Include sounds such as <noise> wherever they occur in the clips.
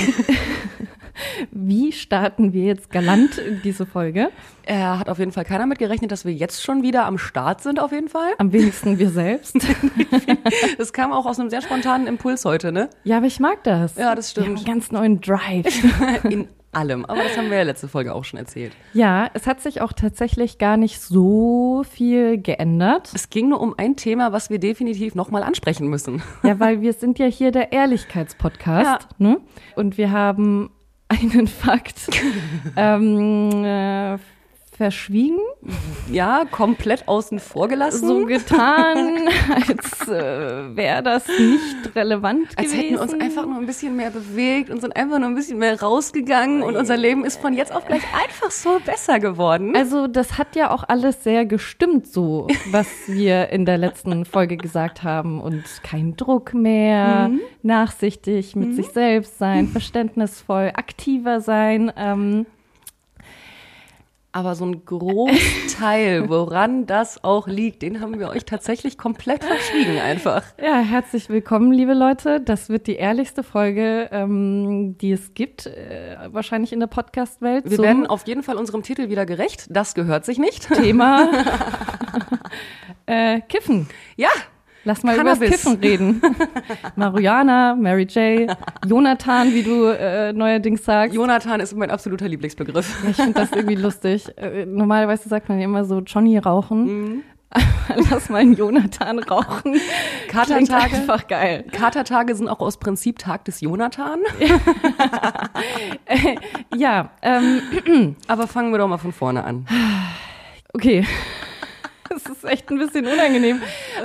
<laughs> Wie starten wir jetzt galant in diese Folge? Er hat auf jeden Fall keiner mit gerechnet, dass wir jetzt schon wieder am Start sind, auf jeden Fall. Am wenigsten wir selbst. <laughs> Das kam auch aus einem sehr spontanen Impuls heute, ne? Ja, aber ich mag das. Ja, das Wir haben stimmt. einen ganz neuen Drive. <laughs> In allem. Aber das haben wir ja letzte Folge auch schon erzählt. Ja, es hat sich auch tatsächlich gar nicht so viel geändert. Es ging nur um ein Thema, was wir definitiv nochmal ansprechen müssen. <laughs> Ja, weil wir sind ja hier der Ehrlichkeitspodcast. Ne? Und wir haben einen <laughs> Fakt ähm, äh, verschwiegen, Ja, komplett außen vor gelassen. so getan, <laughs> als äh, wäre das nicht relevant als gewesen. hätten wir uns einfach nur ein bisschen mehr bewegt und sind einfach nur ein bisschen mehr rausgegangen und unser Leben ist von jetzt auf gleich einfach so besser geworden. Also das hat ja auch alles sehr gestimmt, so was wir in der letzten Folge gesagt haben. Und kein Druck mehr, Mhm. nachsichtig mit sich selbst sein, verständnisvoll, aktiver sein. Ähm, Aber so ein Großteil, <laughs> woran das auch liegt, den haben wir euch tatsächlich komplett verschwiegen einfach. ja, herzlich willkommen, liebe Leute. Das wird die ehrlichste Folge, ähm, die es gibt, äh, wahrscheinlich in der Podcast-Welt. Wir werden auf jeden Fall unserem Titel wieder gerecht. Das gehört sich nicht. Thema <laughs> <laughs> äh, Kiffen. Ja, Lass mal über das Cannabis. Kiffen reden. <laughs> Marihuana, Mary J., Jonathan, wie du äh, neuerdings sagst. Jonathan ist mein absoluter Lieblingsbegriff. Ja, ich finde das irgendwie lustig. Äh, normalerweise sagt man ja immer so Johnny rauchen. Mhm. <laughs> Lass mal einen Jonathan rauchen. Katertage. einfach geil. Katertage sind auch aus Prinzip Tag des Jonathan. <laughs> Ja, ähm, Aber fangen wir doch mal von vorne an. okay. Es ist echt ein bisschen unangenehm.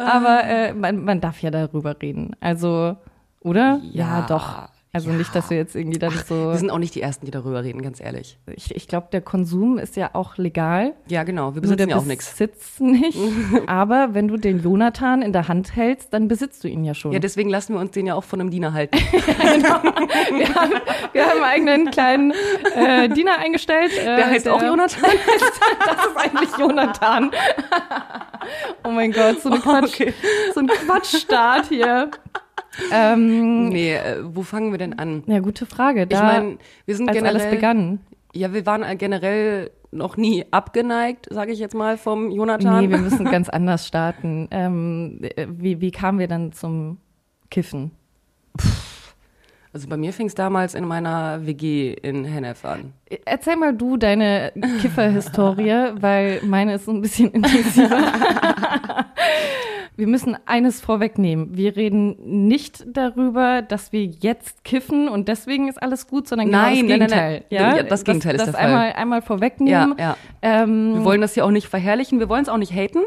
Aber äh, man, man darf ja darüber reden. Also, oder? Ja, doch. Also ja. nicht, dass wir jetzt irgendwie dann so. Wir sind auch nicht die Ersten, die darüber reden, ganz ehrlich. Ich, ich glaube, der Konsum ist ja auch legal. Ja, genau. Wir der besitzen ja auch nichts. Besitz nicht. <laughs> Aber wenn du den Jonathan in der Hand hältst, dann besitzt du ihn ja schon. Ja, deswegen lassen wir uns den ja auch von einem Diener halten. <laughs> wir, haben, wir haben einen kleinen äh, Diener eingestellt. Äh, Der heißt auch Jonathan. <laughs> Das ist eigentlich Jonathan. oh mein Gott, so, eine Quatsch, okay. so ein Quatschstart hier. Ähm, Nee, äh, wo fangen wir denn an? ja, gute Frage. Ich Da, meine, wir sind als generell. alles begann. Ja, wir waren generell noch nie abgeneigt, sage ich jetzt mal, vom Jonathan. Nee, wir müssen ganz anders starten. Ähm, äh, wie, wie kamen wir dann zum Kiffen? Also bei mir fing es damals in meiner WG in Hennef an. Erzähl mal du deine Kifferhistorie, <laughs> weil meine ist ein bisschen intensiver. Wir müssen eines vorwegnehmen. Wir reden nicht darüber, dass wir jetzt kiffen und deswegen ist alles gut, sondern genau Nein, das nein, nein, Gegenteil. nein. Ja, das Gegenteil ist das der Fall. einmal, einmal Ja, vorwegnehmen. ja. Ähm, Wir wollen das hier auch nicht verherrlichen, wir wollen es auch nicht haten.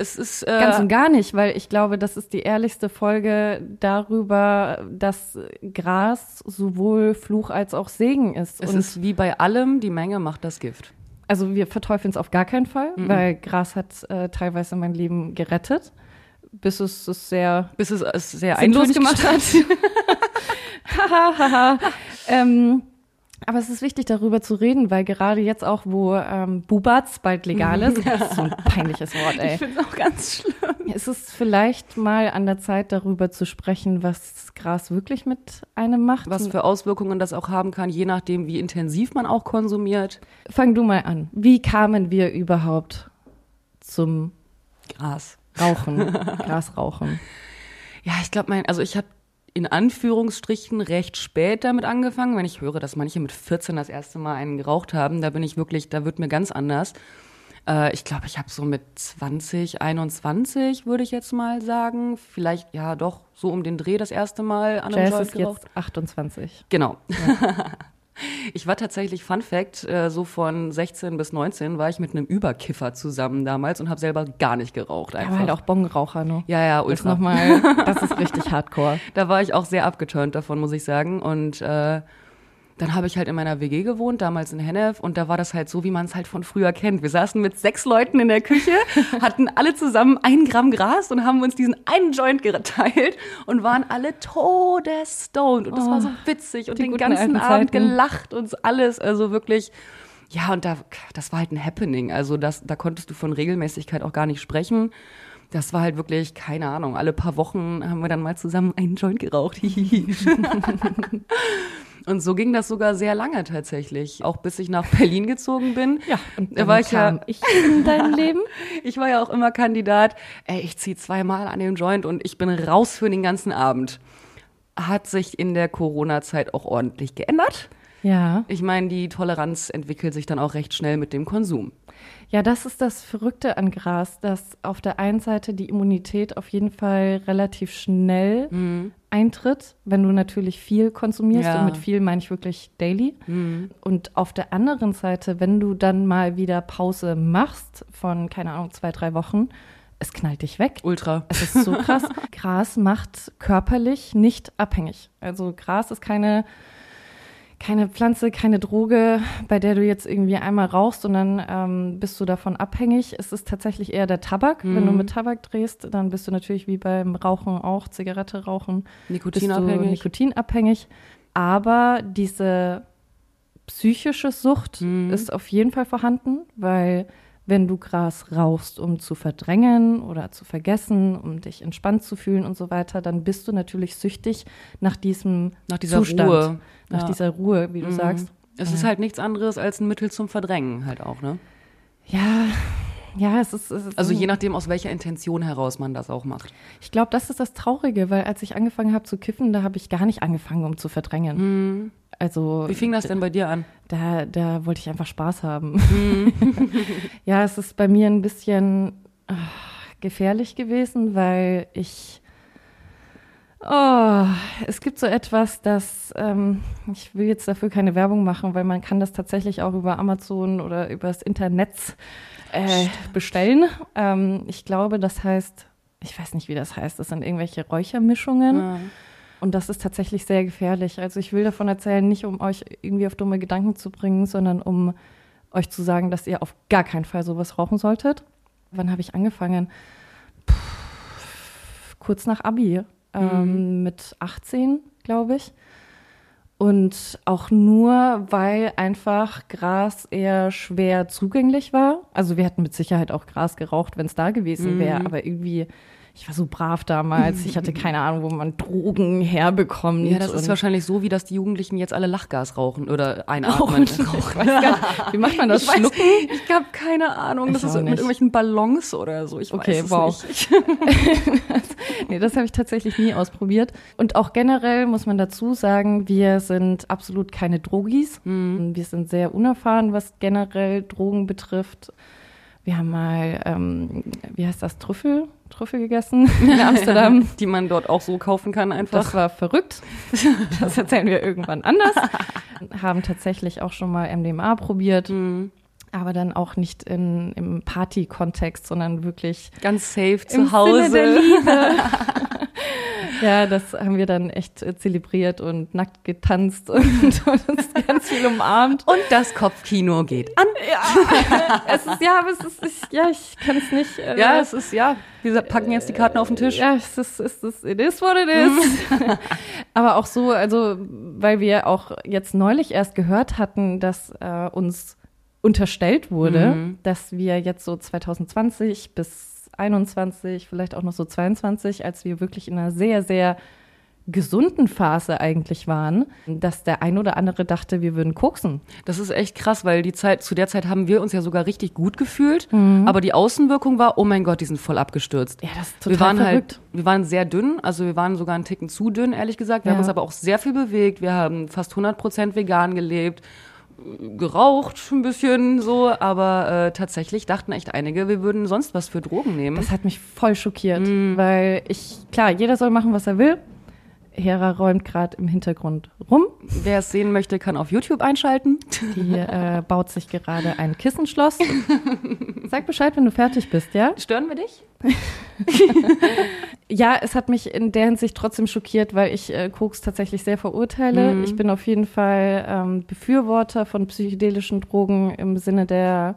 Es ist äh, Ganz und gar nicht, weil ich glaube, das ist die ehrlichste Folge darüber, dass Gras sowohl Fluch als auch Segen ist. es und ist wie bei allem, die Menge macht das Gift. Also wir verteufeln es auf gar keinen Fall, weil Gras hat äh, teilweise mein Leben gerettet, bis es es sehr Bis es es sehr sinnlos gemacht <laughs> hat. <laughs> Hahaha. ähm, aber es ist wichtig, darüber zu reden, weil gerade jetzt auch, wo ähm, Bubatz bald legal ist, <laughs> das ist so ein peinliches Wort, ey. Ich finde es auch ganz schlimm. Es ist vielleicht mal an der Zeit, darüber zu sprechen, was Gras wirklich mit einem macht. Was für Auswirkungen das auch haben kann, je nachdem, wie intensiv man auch konsumiert. Fang du mal an. Wie kamen wir überhaupt zum Gras. Rauchen, <laughs> Grasrauchen? Ja, ich glaube, mein, also ich habe in Anführungsstrichen recht spät damit angefangen. Wenn ich höre, dass manche mit 14 das erste Mal einen geraucht haben, da bin ich wirklich, da wird mir ganz anders. Äh, ich glaube, ich habe so mit 20, 21, würde ich jetzt mal sagen. Vielleicht, ja, doch, so um den Dreh das erste Mal an einem Jazz Joint ist geraucht. jetzt 28. Genau. <laughs> Ich war tatsächlich, Fun Fact, äh, so von 16 bis 19 war ich mit einem Überkiffer zusammen damals und habe selber gar nicht geraucht Aber einfach. halt auch Bongraucher, ne? ja, ja, Das ultra. nochmal, das ist richtig <laughs> hardcore. Da war ich auch sehr abgeturnt davon, muss ich sagen. Und äh, dann habe ich halt in meiner WG gewohnt, damals in Hennef, und da war das halt so, wie man es halt von früher kennt. Wir saßen mit sechs Leuten in der Küche, <laughs> hatten alle zusammen ein Gramm Gras und haben uns diesen einen Joint geteilt und waren alle todesstoned. Und das war so witzig und Oh, den ganzen Abend gelacht und alles. Also wirklich. Ja, und da, das war halt ein Happening. Also das, da konntest du von Regelmäßigkeit auch gar nicht sprechen. Das war halt wirklich, keine Ahnung, alle paar Wochen haben wir dann mal zusammen einen Joint geraucht. <laughs> <laughs> Und so ging das sogar sehr lange tatsächlich, auch bis ich nach Berlin gezogen bin. Ja, und da dann war ich ja, ich in dein <laughs> Leben. ich war ja auch immer Kandidat. Ey, ich ziehe zweimal an den Joint und ich bin raus für den ganzen Abend. Hat sich in der Corona-Zeit auch ordentlich geändert. Ja. Ich meine, die Toleranz entwickelt sich dann auch recht schnell mit dem Konsum. Ja, das ist das Verrückte an Gras, dass auf der einen Seite die Immunität auf jeden Fall relativ schnell eintritt, wenn du natürlich viel konsumierst. Ja. Und mit viel meine ich wirklich daily. Und auf der anderen Seite, wenn du dann mal wieder Pause machst von, keine Ahnung, zwei, drei Wochen, es knallt dich weg. Ultra. Es ist so krass. <laughs> Gras macht körperlich nicht abhängig. Also Gras ist keine, keine Pflanze, keine Droge, bei der du jetzt irgendwie einmal rauchst und dann ähm, bist du davon abhängig. Es ist tatsächlich eher der Tabak. Wenn du mit Tabak drehst, dann bist du natürlich wie beim Rauchen auch, Zigarette rauchen, Nikotinabhängig. bist du nikotinabhängig. Aber diese psychische Sucht ist auf jeden Fall vorhanden, weil wenn du Gras rauchst, um zu verdrängen oder zu vergessen, um dich entspannt zu fühlen und so weiter, dann bist du natürlich süchtig nach diesem Nach dieser Zustand, Ruhe. nach Ja. dieser Ruhe, wie du sagst. Es ist halt nichts anderes als ein Mittel zum Verdrängen halt auch, ne? Ja, ja, es ist, es ist Also je nachdem, aus welcher Intention heraus man das auch macht. Ich glaube, das ist das Traurige, weil als ich angefangen habe zu kiffen, da habe ich gar nicht angefangen, um zu verdrängen. Also Wie fing das denn bei dir an? Da, da wollte ich einfach Spaß haben. <laughs> ja, es ist bei mir ein bisschen ah, gefährlich gewesen, weil ich. Oh, es gibt so etwas, das ähm, ich will jetzt dafür keine Werbung machen, weil man kann das tatsächlich auch über Amazon oder übers Internet äh, bestellen. Ähm, ich glaube, das heißt, ich weiß nicht, wie das heißt. Das sind irgendwelche Räuchermischungen. Und das ist tatsächlich sehr gefährlich. Also ich will davon erzählen, nicht um euch irgendwie auf dumme Gedanken zu bringen, sondern um euch zu sagen, dass ihr auf gar keinen Fall sowas rauchen solltet. Wann habe ich angefangen? Puh, kurz nach Abi, ähm, mit 18, glaube ich. Und auch nur, weil einfach Gras eher schwer zugänglich war. Also wir hätten mit Sicherheit auch Gras geraucht, wenn es da gewesen wäre. Aber irgendwie, ich war so brav damals. Ich hatte keine Ahnung, wo man Drogen herbekommt. Ja, das ist wahrscheinlich so, wie dass die Jugendlichen jetzt alle Lachgas rauchen oder einatmen. <laughs> Gar <laughs> nicht, Wie macht man das? Ich weiß, ich habe keine Ahnung. Das Ich ist auch mit irgendwelchen Ballons oder so. Ich Okay, weiß wow. nicht. <laughs> Nee, das habe ich tatsächlich nie ausprobiert. Und auch generell muss man dazu sagen, wir sind absolut keine Drogis. Wir sind sehr unerfahren, was generell Drogen betrifft. Wir haben mal, ähm, wie heißt das, Trüffel? Trüffel gegessen in Amsterdam. <laughs> Die man dort auch so kaufen kann einfach. Das war verrückt. Das erzählen wir irgendwann anders. <laughs> Haben tatsächlich auch schon mal MDMA probiert. Aber dann auch nicht in, im Party-Kontext, sondern wirklich Ganz safe im zu Hause. Sinne der Liebe. <laughs> ja, das haben wir dann echt äh, zelebriert und nackt getanzt <laughs> und, und uns ganz viel umarmt. Und das Kopfkino geht an. Ja, <laughs> es ist, ja, aber es ist, ich, ja, ich kann es nicht. Äh, Ja, es ist, ja, wir packen jetzt die Karten auf den Tisch. Ja, es ist, es ist, it is what it is. <laughs> Aber auch so, also, weil wir auch jetzt neulich erst gehört hatten, dass äh, uns unterstellt wurde, dass wir jetzt so 2020 bis 21, vielleicht auch noch so 22, als wir wirklich in einer sehr, sehr gesunden Phase eigentlich waren, dass der ein oder andere dachte, wir würden koksen. Das ist echt krass, weil die Zeit, zu der Zeit haben wir uns ja sogar richtig gut gefühlt. Aber die Außenwirkung war, oh mein Gott, die sind voll abgestürzt. Ja, das ist wir total waren verrückt. halt, wir waren sehr dünn, also wir waren sogar einen Ticken zu dünn, ehrlich gesagt. Wir Ja. haben uns aber auch sehr viel bewegt. Wir haben fast 100% vegan gelebt, geraucht ein bisschen so, aber äh, tatsächlich dachten echt einige, wir würden sonst was für Drogen nehmen. Das hat mich voll schockiert, weil ich, klar, jeder soll machen, was er will. Hera räumt gerade im Hintergrund rum. Wer es sehen möchte, kann auf YouTube einschalten. Die äh, baut sich gerade ein Kissenschloss. <laughs> Sag Bescheid, wenn du fertig bist, ja? Stören wir dich? <laughs> Ja, es hat mich in der Hinsicht trotzdem schockiert, weil ich äh, Koks tatsächlich sehr verurteile. Ich bin auf jeden Fall ähm, Befürworter von psychedelischen Drogen im Sinne der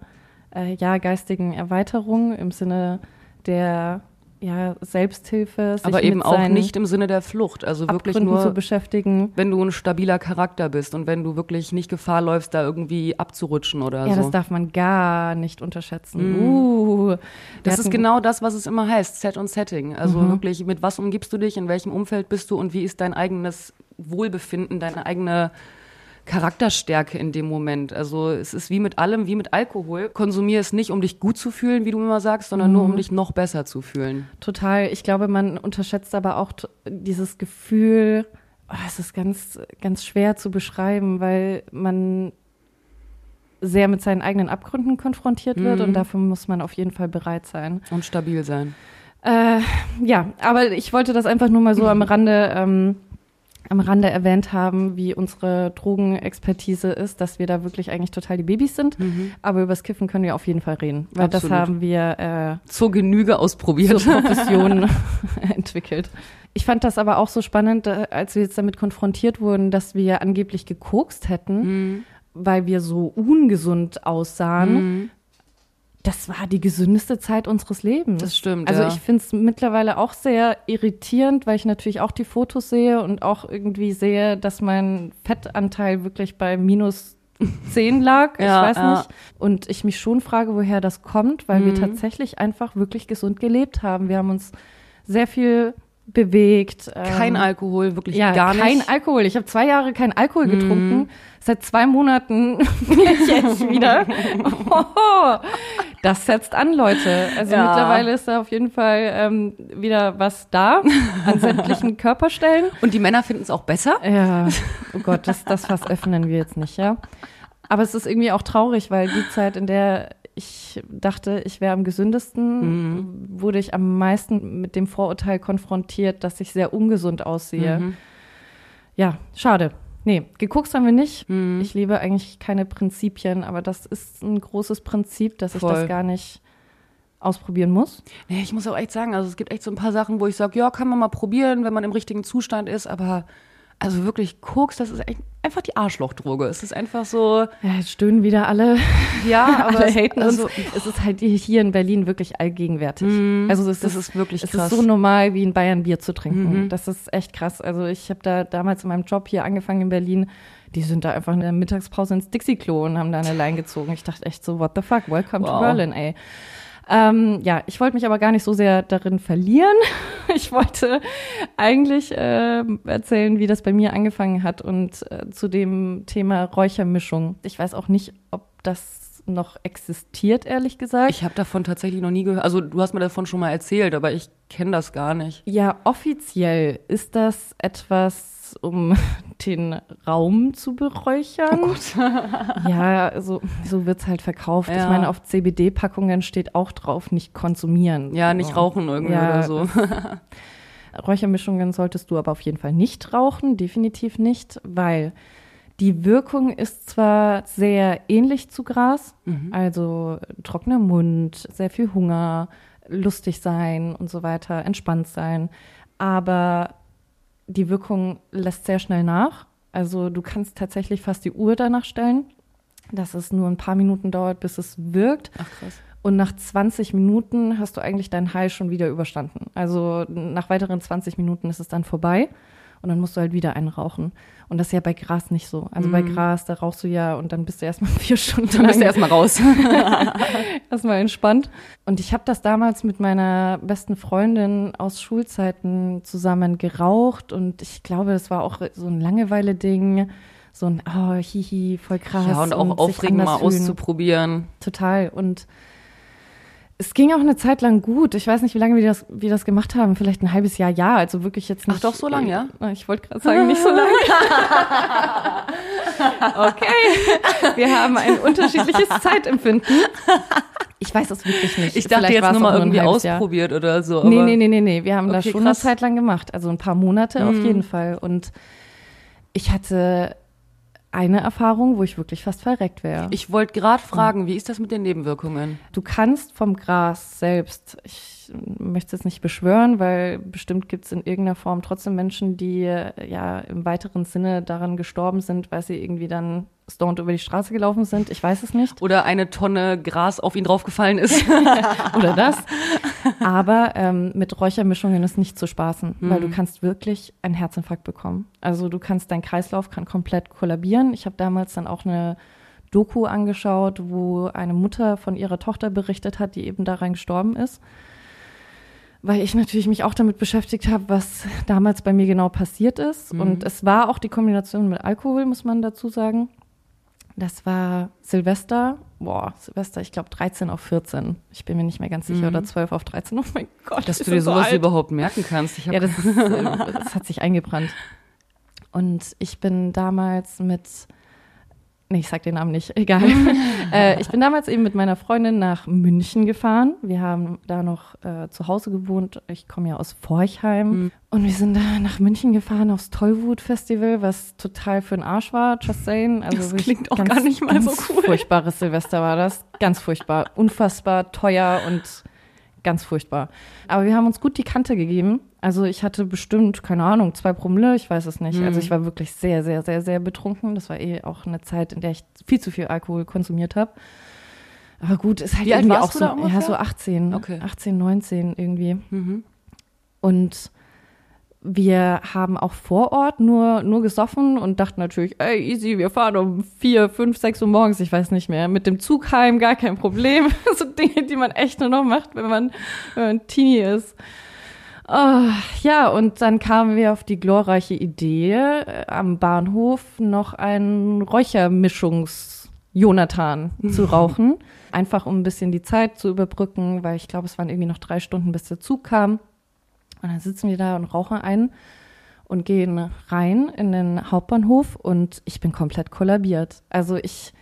äh, ja, geistigen Erweiterung, im Sinne der ja, Selbsthilfe. Sich Aber eben mit auch nicht im Sinne der Flucht. Also wirklich Abgründen nur zu beschäftigen. wenn du ein stabiler Charakter bist und wenn du wirklich nicht Gefahr läufst, da irgendwie abzurutschen oder Ja, so. das darf man gar nicht unterschätzen. Uh, wir Das ist genau das, was es immer heißt, Set und Setting. Also Mhm. wirklich, mit was umgibst du dich, in welchem Umfeld bist du und wie ist dein eigenes Wohlbefinden, deine eigene Charakterstärke in dem Moment. Also es ist wie mit allem, wie mit Alkohol. Konsumier es nicht, um dich gut zu fühlen, wie du immer sagst, sondern mhm. nur um dich noch besser zu fühlen. Total. Ich glaube, man unterschätzt aber auch dieses Gefühl, oh, es ist ganz, ganz schwer zu beschreiben, weil man sehr mit seinen eigenen Abgründen konfrontiert wird mhm. und dafür muss man auf jeden Fall bereit sein. Und stabil sein. Äh, ja, aber ich wollte das einfach nur mal so am Rande, ähm, am Rande erwähnt haben, wie unsere Drogenexpertise ist, dass wir da wirklich eigentlich total die Babys sind. Mhm. Aber übers Kiffen können wir auf jeden Fall reden, weil Absolut. das haben wir äh, zur Genüge ausprobiert, zur Profession <laughs> entwickelt. Ich fand das aber auch so spannend, äh, als wir jetzt damit konfrontiert wurden, dass wir angeblich gekokst hätten. Mhm weil wir so ungesund aussahen. Mhm. Das war die gesündeste Zeit unseres Lebens. Das stimmt. Also ja. ich finde es mittlerweile auch sehr irritierend, weil ich natürlich auch die Fotos sehe und auch irgendwie sehe, dass mein Fettanteil wirklich bei minus 10 lag, ich ja, weiß ja. nicht. Und ich mich schon frage, woher das kommt, weil mhm. wir tatsächlich einfach wirklich gesund gelebt haben. Wir haben uns sehr viel bewegt. Kein ähm, Alkohol, wirklich ja, gar nicht. Kein Alkohol. Ich habe zwei Jahre kein Alkohol mhm. getrunken. Mm. Seit zwei Monaten <laughs> jetzt wieder. Oh, <laughs> <laughs> das setzt an, Leute. Also ja. mittlerweile ist da auf jeden Fall ähm, wieder was da an sämtlichen Körperstellen. Und die Männer finden es auch besser? Ja. Oh Gott, das, das Fass öffnen wir jetzt nicht, ja. Aber es ist irgendwie auch traurig, weil die Zeit, in der ich dachte, ich wäre am gesündesten, mhm. wurde ich am meisten mit dem Vorurteil konfrontiert, dass ich sehr ungesund aussehe. Mhm. Ja, schade. Nee, geguckt haben wir nicht. Mhm. Ich liebe eigentlich keine Prinzipien, aber das ist ein großes Prinzip, dass Voll. ich das gar nicht ausprobieren muss. Nee, ich muss auch echt sagen, also es gibt echt so ein paar Sachen, wo ich sage, ja, kann man mal probieren, wenn man im richtigen Zustand ist, aber also wirklich Koks, das ist einfach die Arschlochdroge. Es ist einfach so. Ja, jetzt stöhnen wieder alle. Ja, <laughs> aber alle haten also, uns. Es ist halt hier in Berlin wirklich allgegenwärtig. Mm, also es das ist, ist wirklich es krass. ist so normal wie in Bayern Bier zu trinken. Mhm. Das ist echt krass. Also ich habe da damals in meinem Job hier angefangen in Berlin. Die sind da einfach in der Mittagspause ins Dixie-Klo und haben da eine Line gezogen. Ich dachte echt so, what the fuck, welcome wow. to Berlin, ey. Ähm, ja, ich wollte mich aber gar nicht so sehr darin verlieren. <laughs> Ich wollte eigentlich äh, erzählen, wie das bei mir angefangen hat und äh, zu dem Thema Räuchermischung. Ich weiß auch nicht, ob das noch existiert, ehrlich gesagt. Ich habe davon tatsächlich noch nie gehört. Also du hast mir davon schon mal erzählt, aber ich kenne das gar nicht. Ja, offiziell ist das etwas um <laughs> den Raum zu beräuchern. Oh <laughs> ja, so, so wird es halt verkauft. Ja. Ich meine, auf CBD-Packungen steht auch drauf, nicht konsumieren. Ja, nicht rauchen irgendwie ja, oder so. <laughs> Räuchermischungen solltest du aber auf jeden Fall nicht rauchen, definitiv nicht, weil die Wirkung ist zwar sehr ähnlich zu Gras, mhm. also trockener Mund, sehr viel Hunger, lustig sein und so weiter, entspannt sein, aber die Wirkung lässt sehr schnell nach. Also du kannst tatsächlich fast die Uhr danach stellen, dass es nur ein paar Minuten dauert, bis es wirkt. Ach krass. Und nach 20 Minuten hast du eigentlich dein High schon wieder überstanden. Also nach weiteren 20 Minuten ist es dann vorbei und dann musst du halt wieder einen rauchen. Und das ist ja bei Gras nicht so. Also mm. bei mhm. Gras, da rauchst du ja und dann bist du erstmal <laughs> vier Stunden. Dann bist du erstmal raus. <laughs> erstmal entspannt. Und ich habe das damals mit meiner besten Freundin aus Schulzeiten zusammen geraucht und ich glaube, es war auch so ein Langeweile-Ding so ein, oh, hihi, voll krass. Ja, und auch und aufregend mal fühlen. auszuprobieren. Total. Und es ging auch eine Zeit lang gut. Ich weiß nicht, wie lange wir das, wir das gemacht haben. Vielleicht ein halbes Jahr, ja. Also wirklich jetzt nicht. Ach doch, so lange, ja? Ich wollte gerade sagen, nicht so lange. <laughs> okay. Wir haben ein unterschiedliches <laughs> Zeitempfinden. Ich weiß es wirklich nicht. Ich dachte Vielleicht jetzt nur mal irgendwie ausprobiert Jahr. oder so. nee, nee, nee, nee, nee. Wir haben okay, das schon krass. eine Zeit lang gemacht. Also ein paar Monate mhm. auf jeden Fall. Und ich hatte eine Erfahrung, wo ich wirklich fast verreckt wäre. Ich wollte gerade fragen, wie ist das mit den Nebenwirkungen? Du kannst vom Gras selbst, ich möchte es nicht beschwören, weil bestimmt gibt es in irgendeiner Form trotzdem Menschen, die ja im weiteren Sinne daran gestorben sind, weil sie irgendwie dann stoned über die Straße gelaufen sind. Ich weiß es nicht. Oder eine Tonne Gras auf ihn draufgefallen ist. <laughs> Oder das. <laughs> Aber ähm, mit Räuchermischungen ist nicht zu spaßen, mhm. weil du kannst wirklich einen Herzinfarkt bekommen. Also du kannst, dein Kreislauf kann komplett kollabieren. Ich habe damals dann auch eine Doku angeschaut, wo eine Mutter von ihrer Tochter berichtet hat, die eben daran gestorben ist. weil ich natürlich mich auch damit beschäftigt habe, was damals bei mir genau passiert ist. Mhm. Und es war auch die Kombination mit Alkohol, muss man dazu sagen. Das war Silvester, boah, Silvester, ich glaube 13 auf 14. Ich bin mir nicht mehr ganz sicher, oder 12 auf 13. Oh mein Gott. Dass du dir sowas alt. überhaupt merken kannst. Ja, das, ist, äh, das hat sich eingebrannt. Und ich bin damals mit, nee, ich sag den Namen nicht, egal. <laughs> äh, ich bin damals eben mit meiner Freundin nach München gefahren. Wir haben da noch äh, zu Hause gewohnt. Ich komme ja aus Forchheim. Mhm. Und wir sind da nach München gefahren aufs Tollwut-Festival, was total für den Arsch war, just saying. Also Das klingt auch gar nicht mal so ganz cool. Furchtbares Silvester war das. Ganz furchtbar. Unfassbar teuer und ganz furchtbar. Aber wir haben uns gut die Kante gegeben. Also ich hatte bestimmt, keine Ahnung, zwei Promille, ich weiß es nicht. Mhm. Also ich war wirklich sehr, sehr, sehr, sehr betrunken. Das war eh auch eine Zeit, in der ich viel zu viel Alkohol konsumiert habe. Aber gut, ist halt Wie irgendwie auch so, ja, so 18, Okay. 18, 19 irgendwie. Mhm. Und wir haben auch vor Ort nur, nur gesoffen und dachten natürlich, ey, easy, wir fahren um vier, fünf, sechs Uhr morgens, ich weiß nicht mehr, mit dem Zug heim, gar kein Problem. <laughs> so Dinge, die man echt nur noch macht, wenn man, wenn man Teenie ist. Oh, ja, und dann kamen wir auf die glorreiche Idee, äh, am Bahnhof noch einen Räuchermischungs-Jonathan <laughs> zu rauchen. Einfach um ein bisschen die Zeit zu überbrücken, weil ich glaube, es waren irgendwie noch drei Stunden, bis der Zug kam. Und dann sitzen wir da und rauchen ein und gehen rein in den Hauptbahnhof und ich bin komplett kollabiert. Also ich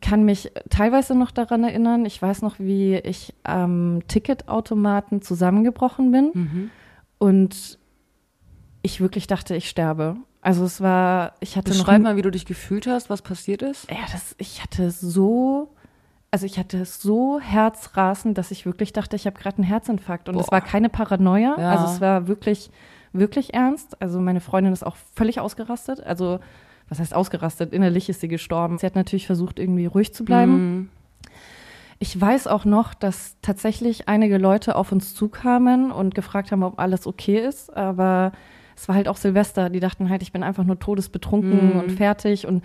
kann mich teilweise noch daran erinnern. Ich weiß noch, wie ich am Ticketautomaten zusammengebrochen bin Mhm. und ich wirklich dachte, ich sterbe. Also es war, ich hatte noch Beschreib mal, wie du dich gefühlt hast, was passiert ist. ja, das, ich hatte so, also ich hatte so Herzrasen, dass ich wirklich dachte, ich habe gerade einen Herzinfarkt. Und es war keine Paranoia, Ja. also es war wirklich, wirklich ernst. Also meine Freundin ist auch völlig ausgerastet. Also was heißt ausgerastet? Innerlich ist sie gestorben. Sie hat natürlich versucht, irgendwie ruhig zu bleiben. Mhm. Ich weiß auch noch, dass tatsächlich einige Leute auf uns zukamen und gefragt haben, ob alles okay ist. Aber es war halt auch Silvester. Die dachten halt, ich bin einfach nur todesbetrunken Mhm. und fertig. Und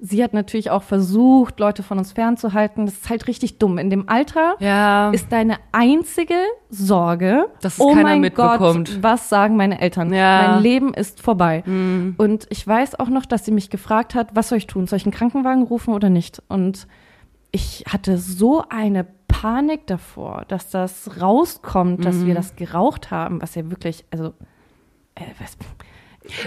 sie hat natürlich auch versucht, Leute von uns fernzuhalten. Das ist halt richtig dumm. In dem Alter Ja. ist deine einzige Sorge, Dass es oh keiner mein mitbekommt. Gott, was sagen meine Eltern? Ja. Mein Leben ist vorbei. Mhm. Und ich weiß auch noch, dass sie mich gefragt hat, was soll ich tun? Soll ich einen Krankenwagen rufen oder nicht? Und ich hatte so eine Panik davor, dass das rauskommt, dass Mhm. wir das geraucht haben, was ja wirklich, also äh, was,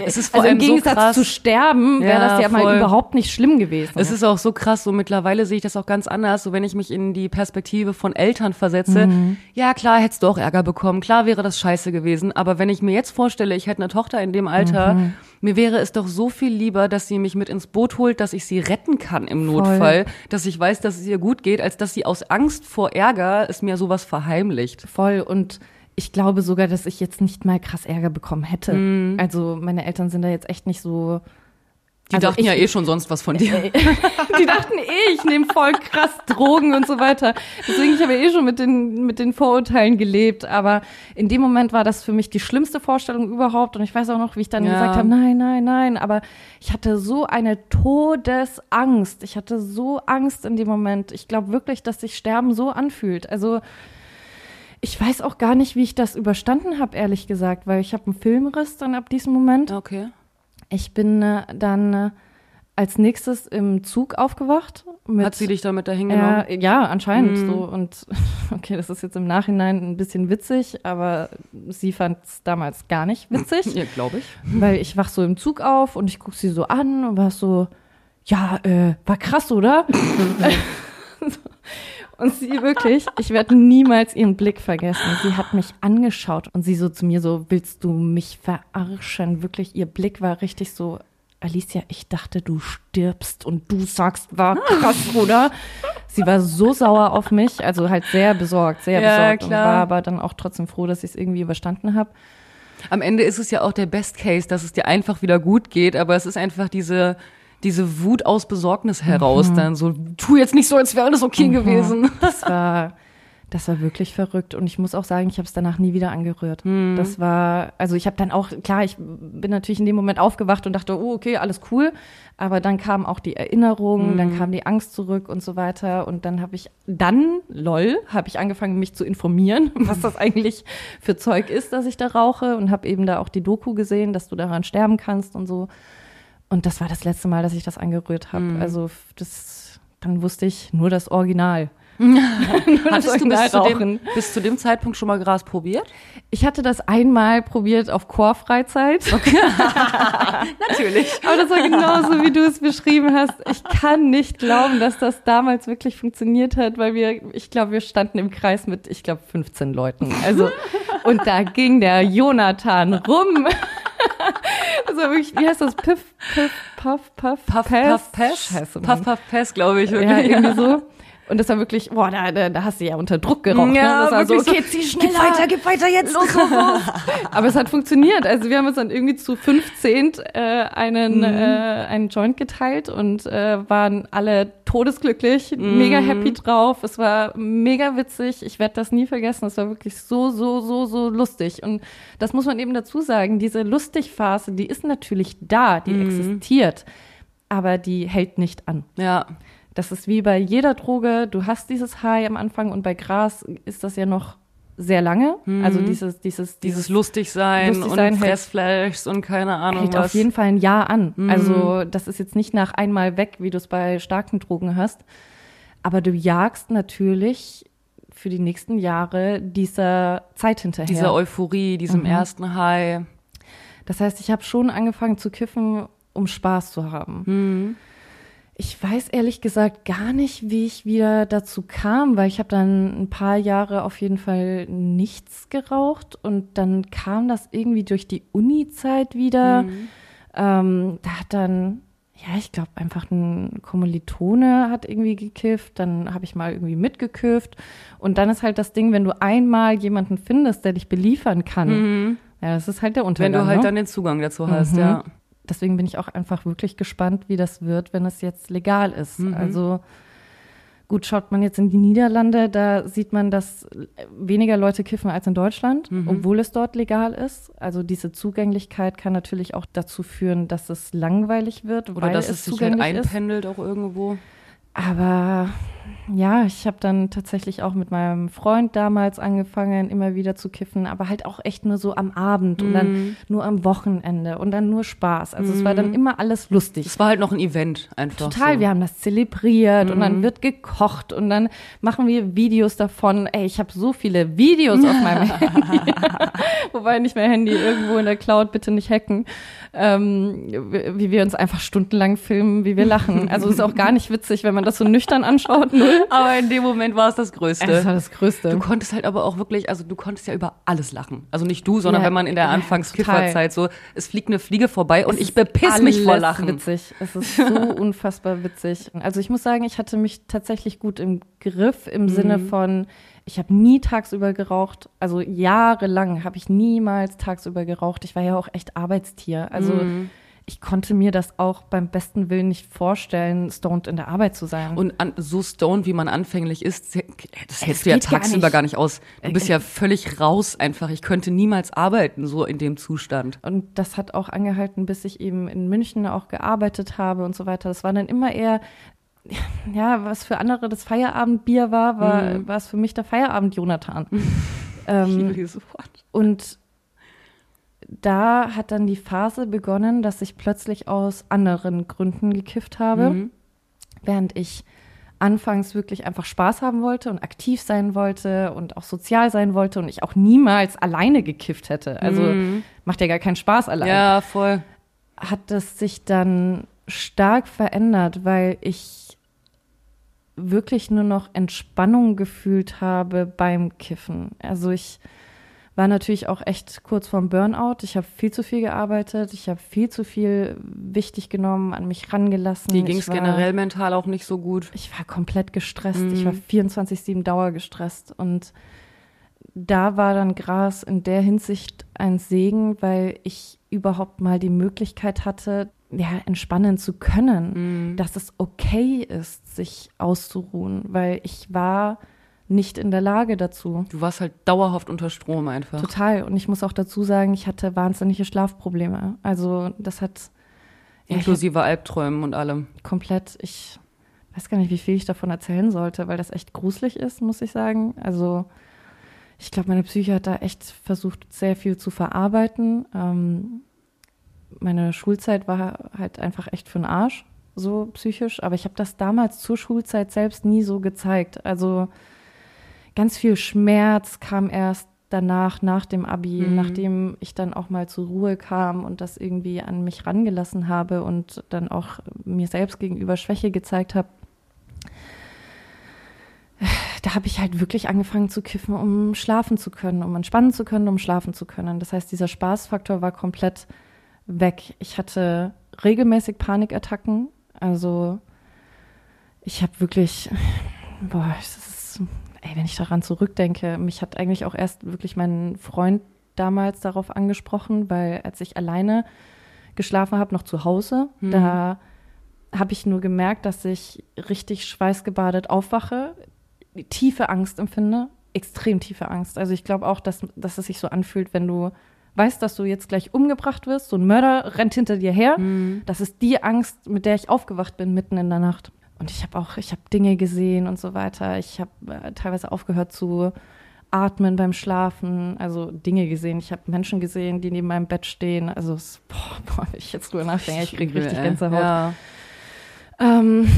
Es ist vor also im allem so Gegensatz krass. zu sterben, wäre Ja, das ja mal voll. überhaupt nicht schlimm gewesen. Es ist auch so krass, so mittlerweile sehe ich das auch ganz anders, so wenn ich mich in die Perspektive von Eltern versetze. Mhm. Ja, klar, hättest du auch Ärger bekommen, klar wäre das scheiße gewesen, aber wenn ich mir jetzt vorstelle, ich hätte eine Tochter in dem Alter, Mhm. mir wäre es doch so viel lieber, dass sie mich mit ins Boot holt, dass ich sie retten kann im Notfall, dass ich weiß, dass es ihr gut geht, als dass sie aus Angst vor Ärger es mir sowas verheimlicht. voll und ich glaube sogar, dass ich jetzt nicht mal krass Ärger bekommen hätte. Also meine Eltern sind da jetzt echt nicht so. Die Also dachten ich- ja eh schon sonst was von dir. <laughs> Die dachten eh, ich nehme voll krass Drogen und so weiter. Deswegen, ich habe eh schon mit den, mit den Vorurteilen gelebt. Aber in dem Moment war das für mich die schlimmste Vorstellung überhaupt. Und ich weiß auch noch, wie ich dann Ja. gesagt habe, nein, nein, nein. Aber ich hatte so eine Todesangst. Ich hatte so Angst in dem Moment. Ich glaube wirklich, dass sich Sterben so anfühlt. Also ich weiß auch gar nicht, wie ich das überstanden habe, ehrlich gesagt. Weil ich habe einen Filmriss dann ab diesem Moment. Okay. Ich bin äh, dann äh, als nächstes im Zug aufgewacht. Mit, Hat sie dich damit dahin genommen? ja, ja, anscheinend Mhm. so. Und <laughs> okay, das ist jetzt im Nachhinein ein bisschen witzig, aber sie fand es damals gar nicht witzig, <laughs> Ja, glaube ich. weil ich wach so im Zug auf und ich guck sie so an und war so, ja, äh, war krass, oder? <laughs> Und sie wirklich, ich werde niemals ihren Blick vergessen. Sie hat mich angeschaut und sie so zu mir so, willst du mich verarschen? Wirklich, ihr Blick war richtig so, Alicia, ich dachte, du stirbst und du sagst, war krass, oder? Sie war so sauer auf mich, also halt sehr besorgt, sehr Ja, besorgt und klar. war aber dann auch trotzdem froh, dass ich es irgendwie überstanden habe. Am Ende ist es ja auch der Best Case, dass es dir einfach wieder gut geht, aber es ist einfach diese, diese Wut aus Besorgnis heraus Mhm. dann so, tu jetzt nicht so, als wäre alles okay gewesen. <laughs> Das war, Das war wirklich verrückt. Und ich muss auch sagen, ich habe es danach nie wieder angerührt. Mhm. Das war, also ich habe dann auch, klar, ich bin natürlich in dem Moment aufgewacht und dachte, oh, okay, alles cool. Aber dann kam auch die Erinnerung, mhm. dann kam die Angst zurück und so weiter. Und dann habe ich, dann, lol, habe ich angefangen, mich zu informieren, <laughs> was das eigentlich für Zeug ist, dass ich da rauche. Und habe eben da auch die Doku gesehen, dass du daran sterben kannst und so. Und das war das letzte Mal, dass ich das angerührt habe. Mhm. Also das, dann wusste ich nur das Original. <laughs> <laughs> Hattest du bis zu, dem, bis zu, dem, Zeitpunkt schon mal Gras probiert? Ich hatte das einmal probiert auf Chorfreizeit. <laughs> Okay. Natürlich. Aber das war genauso, wie du es beschrieben hast. Ich kann nicht glauben, dass das damals wirklich funktioniert hat, weil wir, ich glaube, wir standen im Kreis mit, ich glaube, 15 Leuten. Also, und da ging der Jonathan rum. Wirklich, wie heißt das? Piff, Piff, Puff, Puff, Puff, Puff, Pass? Puff, Puff, Pass, glaube ich. Wirklich. Ja, irgendwie so. Und das war wirklich, boah, da, da, da hast du ja unter Druck geraucht. Ne? Ja, ne? Das war so, okay, zieh schneller. Gib weiter, gib weiter jetzt. Los, los. <laughs> Aber es hat funktioniert. Also wir haben uns dann irgendwie zu 15 äh, einen, mhm. äh, einen Joint geteilt und äh, waren alle todesglücklich, mhm. mega happy drauf. Es war mega witzig. Ich werde das nie vergessen. Es war wirklich so, so, so, so lustig. Und das muss man eben dazu sagen. Diese Lustigphase, die ist natürlich da, die mhm. existiert, aber die hält nicht an. Ja. Das ist wie bei jeder Droge, du hast dieses High am Anfang und bei Gras ist das ja noch sehr lange. Mhm. Also dieses, dieses, dieses lustig sein lustig und Fressfleischs und keine Ahnung hält was. auf jeden Fall ein Jahr an. Mhm. Also das ist jetzt nicht nach einmal weg, wie du es bei starken Drogen hast. Aber du jagst natürlich für die nächsten Jahre dieser Zeit hinterher. Dieser Euphorie, diesem mhm. ersten High. Das heißt, ich habe schon angefangen zu kiffen, um Spaß zu haben. Ich weiß ehrlich gesagt gar nicht, wie ich wieder dazu kam, weil ich habe dann ein paar Jahre auf jeden Fall nichts geraucht und dann kam das irgendwie durch die Uni-Zeit wieder. Mhm. Ähm, da hat dann, ja, ich glaube, einfach ein Kommilitone hat irgendwie gekifft, dann habe ich mal irgendwie mitgekifft und dann ist halt das Ding, wenn du einmal jemanden findest, der dich beliefern kann, mhm. ja, das ist halt der Untergang. Wenn du halt ne? dann den Zugang dazu hast, mhm. ja deswegen bin ich auch einfach wirklich gespannt, wie das wird, wenn es jetzt legal ist. Mhm. Also gut, schaut man jetzt in die Niederlande, da sieht man, dass weniger Leute kiffen als in Deutschland, mhm. obwohl es dort legal ist. Also diese Zugänglichkeit kann natürlich auch dazu führen, dass es langweilig wird, oder dass es, es sich halt einpendelt ist. auch irgendwo. Aber ja, ich habe dann tatsächlich auch mit meinem Freund damals angefangen, immer wieder zu kiffen, aber halt auch echt nur so am Abend mm. und dann mhm. nur am Wochenende und dann nur Spaß. Also mm. es war dann mhm. immer alles lustig. Es war halt noch ein Event einfach. Total, so. wir haben das zelebriert mm. und dann mhm. wird gekocht und dann machen wir Videos davon. Ey, ich habe so viele Videos auf meinem Handy. <laughs> <laughs> Wobei nicht mehr Handy, irgendwo in der Cloud, bitte nicht hacken. Ähm, wie wir uns einfach stundenlang filmen, wie wir lachen. Also ist auch gar nicht witzig, wenn man das so nüchtern anschaut, null. Aber in dem Moment war es das Größte. Das war das Größte. Du konntest halt aber auch wirklich, also du konntest ja über alles lachen. Also nicht du, sondern ja, wenn man in der ja, Anfangskifferzeit so, es fliegt eine Fliege vorbei und es ich bepiss mich vor Lachen. witzig. Es ist so <laughs> unfassbar witzig. Also ich muss sagen, ich hatte mich tatsächlich gut im Griff im mhm. Sinne von, ich habe nie tagsüber geraucht. Also jahrelang habe ich niemals tagsüber geraucht. Ich war ja auch echt Arbeitstier. Also mhm ich konnte mir das auch beim besten Willen nicht vorstellen, stoned in der Arbeit zu sein. Und an, so stoned, wie man anfänglich ist, das hältst du ja tagsüber gar, gar nicht aus. Du bist ja völlig raus einfach. Ich könnte niemals arbeiten, so in dem Zustand. Und das hat auch angehalten, bis ich eben in München auch gearbeitet habe und so weiter. Das war dann immer eher <laughs> ja, was für andere das Feierabendbier war, war, mhm. war es für mich der Feierabend Jonathan. <laughs> ähm, und da hat dann die Phase begonnen, dass ich plötzlich aus anderen Gründen gekifft habe, mhm. während ich anfangs wirklich einfach Spaß haben wollte und aktiv sein wollte und auch sozial sein wollte und ich auch niemals alleine gekifft hätte. Also mhm. macht ja gar keinen Spaß alleine. Ja, voll. Hat es sich dann stark verändert, weil ich wirklich nur noch Entspannung gefühlt habe beim Kiffen. Also ich war natürlich auch echt kurz vorm Burnout. Ich habe viel zu viel gearbeitet, ich habe viel zu viel wichtig genommen, an mich rangelassen. Dir ging es generell mental auch nicht so gut. Ich war komplett gestresst. Mhm. Ich war 24-7 Dauer gestresst. Und da war dann Gras in der Hinsicht ein Segen, weil ich überhaupt mal die Möglichkeit hatte, ja, entspannen zu können, mhm. dass es okay ist, sich auszuruhen, weil ich war nicht in der Lage dazu. Du warst halt dauerhaft unter Strom einfach. Total. Und ich muss auch dazu sagen, ich hatte wahnsinnige Schlafprobleme. Also das hat inklusive Albträumen und allem. Komplett. Ich weiß gar nicht, wie viel ich davon erzählen sollte, weil das echt gruselig ist, muss ich sagen. Also ich glaube, meine Psyche hat da echt versucht, sehr viel zu verarbeiten. Ähm, meine Schulzeit war halt einfach echt für den Arsch, so psychisch. Aber ich habe das damals zur Schulzeit selbst nie so gezeigt. Also ganz viel Schmerz kam erst danach, nach dem Abi, mhm. nachdem ich dann auch mal zur Ruhe kam und das irgendwie an mich rangelassen habe und dann auch mir selbst gegenüber Schwäche gezeigt habe. Da habe ich halt wirklich angefangen zu kiffen, um schlafen zu können, um entspannen zu können, um schlafen zu können. Das heißt, dieser Spaßfaktor war komplett weg. Ich hatte regelmäßig Panikattacken. Also ich habe wirklich, boah, es ist ey, wenn ich daran zurückdenke, mich hat eigentlich auch erst wirklich mein Freund damals darauf angesprochen, weil als ich alleine geschlafen habe, noch zu Hause, mhm. da habe ich nur gemerkt, dass ich richtig schweißgebadet aufwache, tiefe Angst empfinde, extrem tiefe Angst. Also ich glaube auch, dass, dass es sich so anfühlt, wenn du weißt, dass du jetzt gleich umgebracht wirst, so ein Mörder rennt hinter dir her. Mhm. Das ist die Angst, mit der ich aufgewacht bin mitten in der Nacht. Und ich habe auch, ich habe Dinge gesehen und so weiter. Ich habe äh, teilweise aufgehört zu atmen beim Schlafen, also Dinge gesehen. Ich habe Menschen gesehen, die neben meinem Bett stehen. Also, es, boah, <laughs> boah, wenn ich jetzt drüber nachdenke, ich kriege richtig Gänsehaut. Ja. Ähm,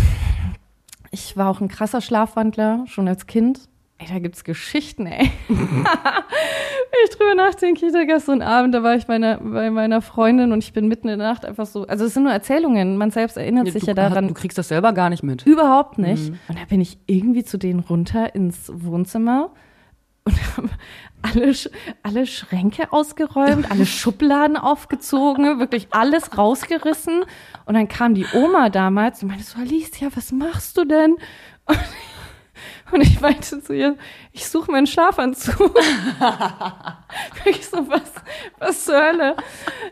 ich war auch ein krasser Schlafwandler, schon als Kind. Ey, da gibt's Geschichten, ey. <laughs> ich drüber nachdenke, ich da gestern Abend, da war ich meine, bei meiner Freundin und ich bin mitten in der Nacht einfach so. Also es sind nur Erzählungen, man selbst erinnert ja, sich ja daran. Du kriegst das selber gar nicht mit. Überhaupt nicht. Mhm. Und da bin ich irgendwie zu denen runter ins Wohnzimmer und habe <laughs> alle, alle Schränke ausgeräumt, alle <laughs> Schubladen aufgezogen, wirklich alles rausgerissen. Und dann kam die Oma damals und meinte so, Alicia, was machst du denn? Und und ich meinte zu ihr, ich suche meinen Schlafanzug. <laughs> ich so, was, was zur Hölle?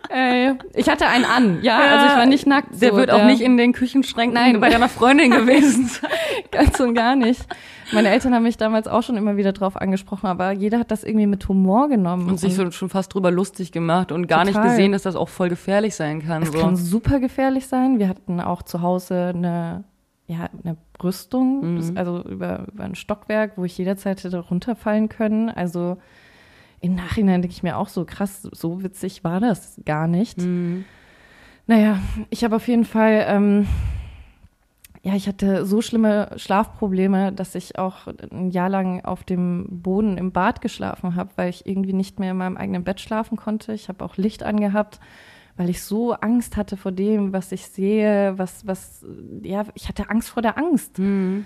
Ey, ich hatte einen an, ja, also ich war nicht nackt. Der so, wird der, auch nicht in den Küchenschränken Nein. bei deiner Freundin gewesen <laughs> sein. Ganz und gar nicht. Meine Eltern haben mich damals auch schon immer wieder drauf angesprochen, aber jeder hat das irgendwie mit Humor genommen. Und, und sich schon fast drüber lustig gemacht und gar total. nicht gesehen, dass das auch voll gefährlich sein kann. Es so. kann super gefährlich sein. Wir hatten auch zu Hause eine ja, eine Brüstung, mhm. also über, über ein Stockwerk, wo ich jederzeit hätte runterfallen können. Also im Nachhinein denke ich mir auch so, krass, so witzig war das gar nicht. Mhm. Naja, ich habe auf jeden Fall, ähm, ja, ich hatte so schlimme Schlafprobleme, dass ich auch ein Jahr lang auf dem Boden im Bad geschlafen habe, weil ich irgendwie nicht mehr in meinem eigenen Bett schlafen konnte. Ich habe auch Licht angehabt weil ich so Angst hatte vor dem, was ich sehe, was, was, ja, ich hatte Angst vor der Angst. Mhm.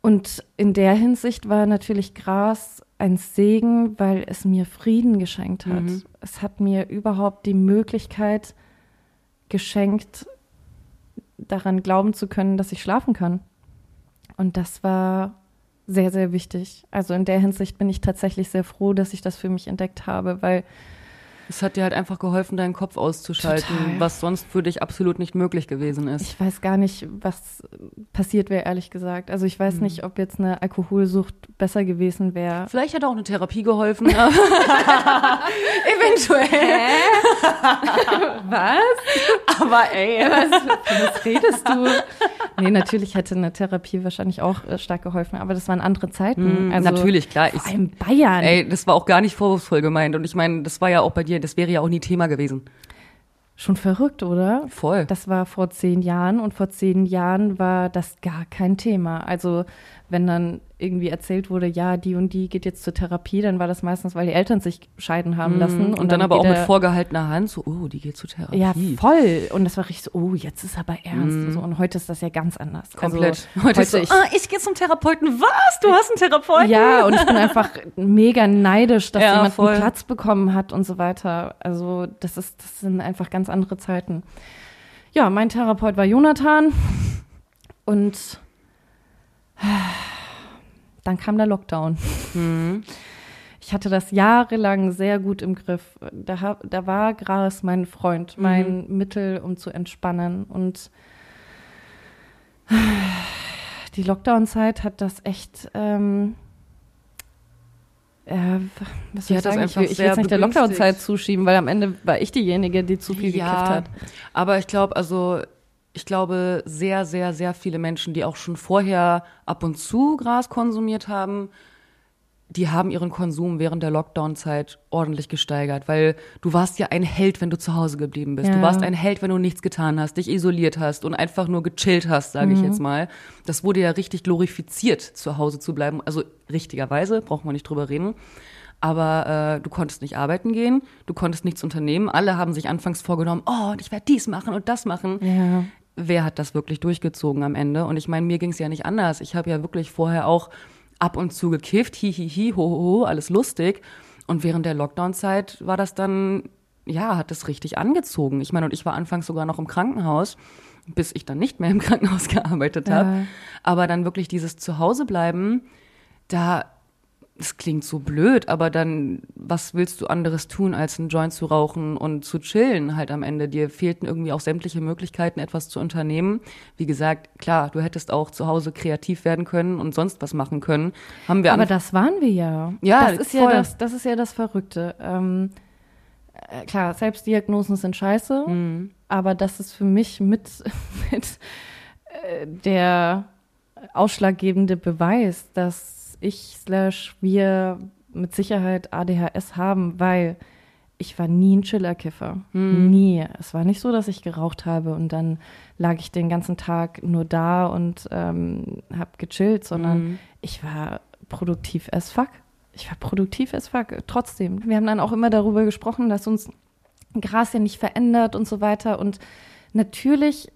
Und in der Hinsicht war natürlich Gras ein Segen, weil es mir Frieden geschenkt hat. Mhm. Es hat mir überhaupt die Möglichkeit geschenkt, daran glauben zu können, dass ich schlafen kann. Und das war sehr, sehr wichtig. Also in der Hinsicht bin ich tatsächlich sehr froh, dass ich das für mich entdeckt habe, weil es hat dir halt einfach geholfen, deinen Kopf auszuschalten, Total. was sonst für dich absolut nicht möglich gewesen ist. Ich weiß gar nicht, was passiert wäre, ehrlich gesagt. Also ich weiß hm. nicht, ob jetzt eine Alkoholsucht besser gewesen wäre. Vielleicht hat auch eine Therapie geholfen. <laughs> <laughs> Eventuell. was? Aber ey, was, was redest du? Nee, natürlich hätte eine Therapie wahrscheinlich auch äh, stark geholfen, aber das waren andere Zeiten. Mm, also, natürlich, klar. Vor allem Bayern. Ey, das war auch gar nicht vorwurfsvoll gemeint. Und ich meine, das war ja auch bei dir das wäre ja auch nie Thema gewesen. Schon verrückt, oder? Voll. Das war vor zehn Jahren und vor zehn Jahren war das gar kein Thema. Also wenn dann irgendwie erzählt wurde, ja, die und die geht jetzt zur Therapie, dann war das meistens, weil die Eltern sich scheiden haben mhm. lassen. Und, und dann, dann, aber auch mit vorgehaltener Hand, so, oh, die geht zur Therapie. Ja, voll. Und das war richtig so, oh, jetzt ist aber ernst. Mhm. Und, so. und heute ist das ja ganz anders. Also Komplett. Also, <laughs> heute, heute ist so, ich, ah, ich gehe zum Therapeuten. Was? Du hast einen Therapeuten? Ja, und ich bin einfach mega neidisch, dass <laughs> ja, jemand voll. einen Platz bekommen hat und so weiter. Also das ist, das sind einfach ganz andere Zeiten. Ja, mein Therapeut war Jonathan und dann kam der Lockdown. Mhm. Ich hatte das jahrelang sehr gut im Griff. Da, da war Gras mein Freund, mein mhm. Mittel, um zu entspannen. Und die Lockdown-Zeit hat das echt, ähm, äh, was soll ich sagen? ich will jetzt nicht der. Lockdown-Zeit zuschieben, weil am Ende war ich diejenige, die zu viel gekifft hat. aber ich glaube, also ich glaube, sehr, sehr, sehr viele Menschen, die auch schon vorher ab und zu Gras konsumiert haben, die haben ihren Konsum während der Lockdown-Zeit ordentlich gesteigert, weil du warst ja ein Held, wenn du zu Hause geblieben bist. Du Ja. warst ein Held, wenn du nichts getan hast, dich isoliert hast und einfach nur gechillt hast, sage Mhm. ich jetzt mal. Das wurde ja richtig glorifiziert, zu Hause zu bleiben. Also richtigerweise, braucht man nicht drüber reden. Aber äh, du konntest nicht arbeiten gehen, du konntest nichts unternehmen. Alle haben sich anfangs vorgenommen, oh, ich werde dies machen und das machen Ja. Wer hat das wirklich durchgezogen am Ende? Und ich meine, mir ging es ja nicht anders. Ich habe ja wirklich vorher auch ab und zu gekifft, hi, hi, hi, ho, ho, ho, alles lustig. Und während der Lockdown-Zeit war das dann, ja, hat das richtig angezogen. Ich meine, und ich war anfangs sogar noch im Krankenhaus, bis ich dann nicht mehr im <laughs> Krankenhaus gearbeitet habe. Ja. Aber dann wirklich dieses Zuhausebleiben, da, es klingt so blöd, aber dann, was willst du anderes tun, als einen Joint zu rauchen und zu chillen halt am Ende? Dir fehlten irgendwie auch sämtliche Möglichkeiten, etwas zu unternehmen. Wie gesagt, klar, du hättest auch zu Hause kreativ werden können und sonst was machen können. Haben wir Aber das waren wir ja. Ja, das ist ja das, das ist ja das Verrückte. Ähm, äh, klar, Selbstdiagnosen sind scheiße, Mhm. aber das ist für mich mit, <laughs> mit äh, der ausschlaggebende Beweis, dass ich slash wir mit Sicherheit ADHS haben, weil ich war nie ein Chillerkiffer. Mhm. Nie. Es war nicht so, dass ich geraucht habe und dann lag ich den ganzen Tag nur da und ähm, habe gechillt, sondern Mhm. ich war produktiv as fuck. Ich war produktiv as fuck. Trotzdem. Wir haben dann auch immer darüber gesprochen, dass uns Gras ja nicht verändert und so weiter. Und natürlich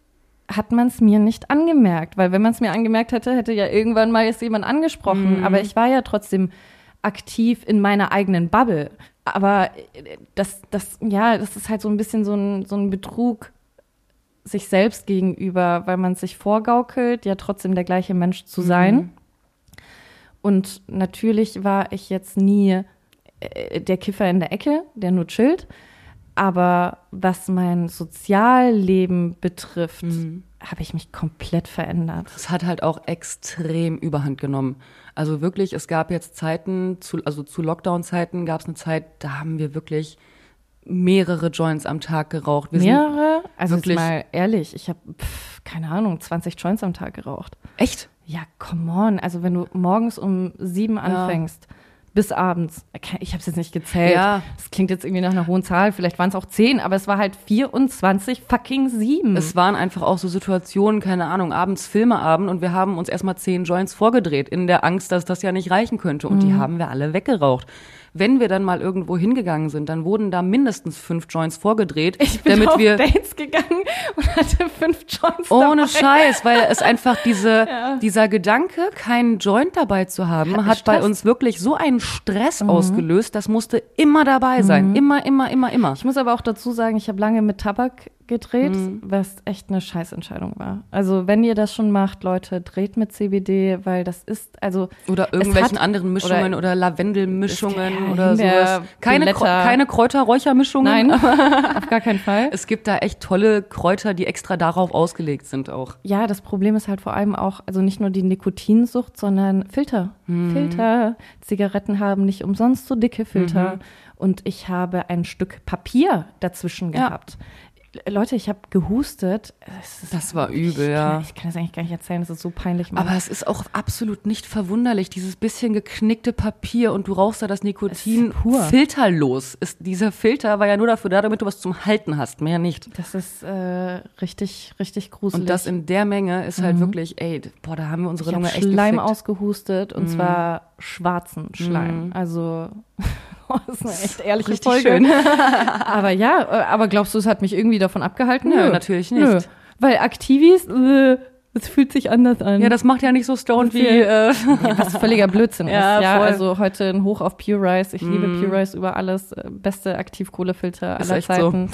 hat man es mir nicht angemerkt, weil wenn man es mir angemerkt hätte, hätte ja irgendwann mal jetzt jemand angesprochen. Aber ich war ja trotzdem aktiv in meiner eigenen Bubble. Aber äh, das, das, ja, das ist halt so ein bisschen so ein, so ein Betrug sich selbst gegenüber, weil man sich vorgaukelt, ja trotzdem der gleiche Mensch zu sein. Und natürlich war ich jetzt nie äh, der Kiffer in der Ecke, der nur chillt. Aber was mein Sozialleben betrifft, habe ich mich komplett verändert. es hat halt auch extrem überhand genommen. Also wirklich, es gab jetzt Zeiten, zu, also zu Lockdown-Zeiten gab es eine Zeit, da haben wir wirklich mehrere Joints am Tag geraucht. Wir Mehrere? Also wirklich- mal ehrlich, ich habe, keine Ahnung, 20 Joints am Tag geraucht. Echt? Ja, come on. Also wenn du morgens um sieben anfängst, bis abends, ich habe es jetzt nicht gezählt. Ja. Das klingt jetzt irgendwie nach einer hohen Zahl. Vielleicht waren es auch zehn, aber es war halt 24 fucking sieben. Es waren einfach auch so Situationen, keine Ahnung, abends Filmeabend und wir haben uns erstmal zehn Joints vorgedreht, in der Angst, dass das ja nicht reichen könnte. Und Mhm. die haben wir alle weggeraucht. Wenn wir dann mal irgendwo hingegangen sind, dann wurden da mindestens fünf Joints vorgedreht, ich bin damit auf wir Dates gegangen und hatte fünf Joints ohne dabei. Scheiß, weil es <laughs> einfach diese, dieser Gedanke, keinen Joint dabei zu haben, Hat hat bei uns wirklich so einen Stress Mhm. ausgelöst, das musste immer dabei sein. Immer, immer, immer, immer. Ich muss aber auch dazu sagen, ich habe lange mit Tabak gedreht, Mhm. was echt eine Scheißentscheidung war. Also wenn ihr das schon macht, Leute, dreht mit CBD, weil das ist, also Oder irgendwelchen hat- anderen Mischungen oder, oder- Lavendelmischungen oder sowas. Keine, keine Kräuterräuchermischungen. Nein, <laughs> auf gar keinen Fall. Es gibt da echt tolle Kräuter, die extra darauf ausgelegt sind auch. Ja, das Problem ist halt vor allem auch, also nicht nur die Nikotinsucht, sondern Filter. Filter. Zigaretten haben nicht umsonst so dicke Filter. Und ich habe ein Stück Papier dazwischen Ja. Leute, ich habe gehustet. Ist Das war übel, ich ja. Kann, ich kann das eigentlich gar nicht erzählen, das ist so peinlich. Mann. Aber es ist auch absolut nicht verwunderlich, dieses bisschen geknickte Papier und du rauchst da das Nikotin ist pur. filterlos. Ist, dieser Filter war ja nur dafür da, damit du was zum Halten hast, mehr nicht. das ist äh, richtig, richtig gruselig. Und das in der Menge ist halt wirklich, ey, boah, da haben wir unsere ich habe Lunge echt Schleim gefickt. ausgehustet und zwar schwarzen Schleim. Also <laughs> <laughs> das ist eine echt ehrliche Richtig Folge. schön. <laughs> aber ja, äh, aber glaubst du, es hat mich irgendwie davon abgehalten? Nö, natürlich nicht. Nö. Weil Aktivis, äh, es fühlt sich anders an. Ja, das macht ja nicht so stoned wie, äh, <laughs> was völliger Blödsinn Ja, ist. Ja, voll. also heute ein Hoch auf Pure Rice. Ich liebe Mm. Pure Rice über alles. Äh, Beste Aktivkohlefilter aller echt so. Zeiten.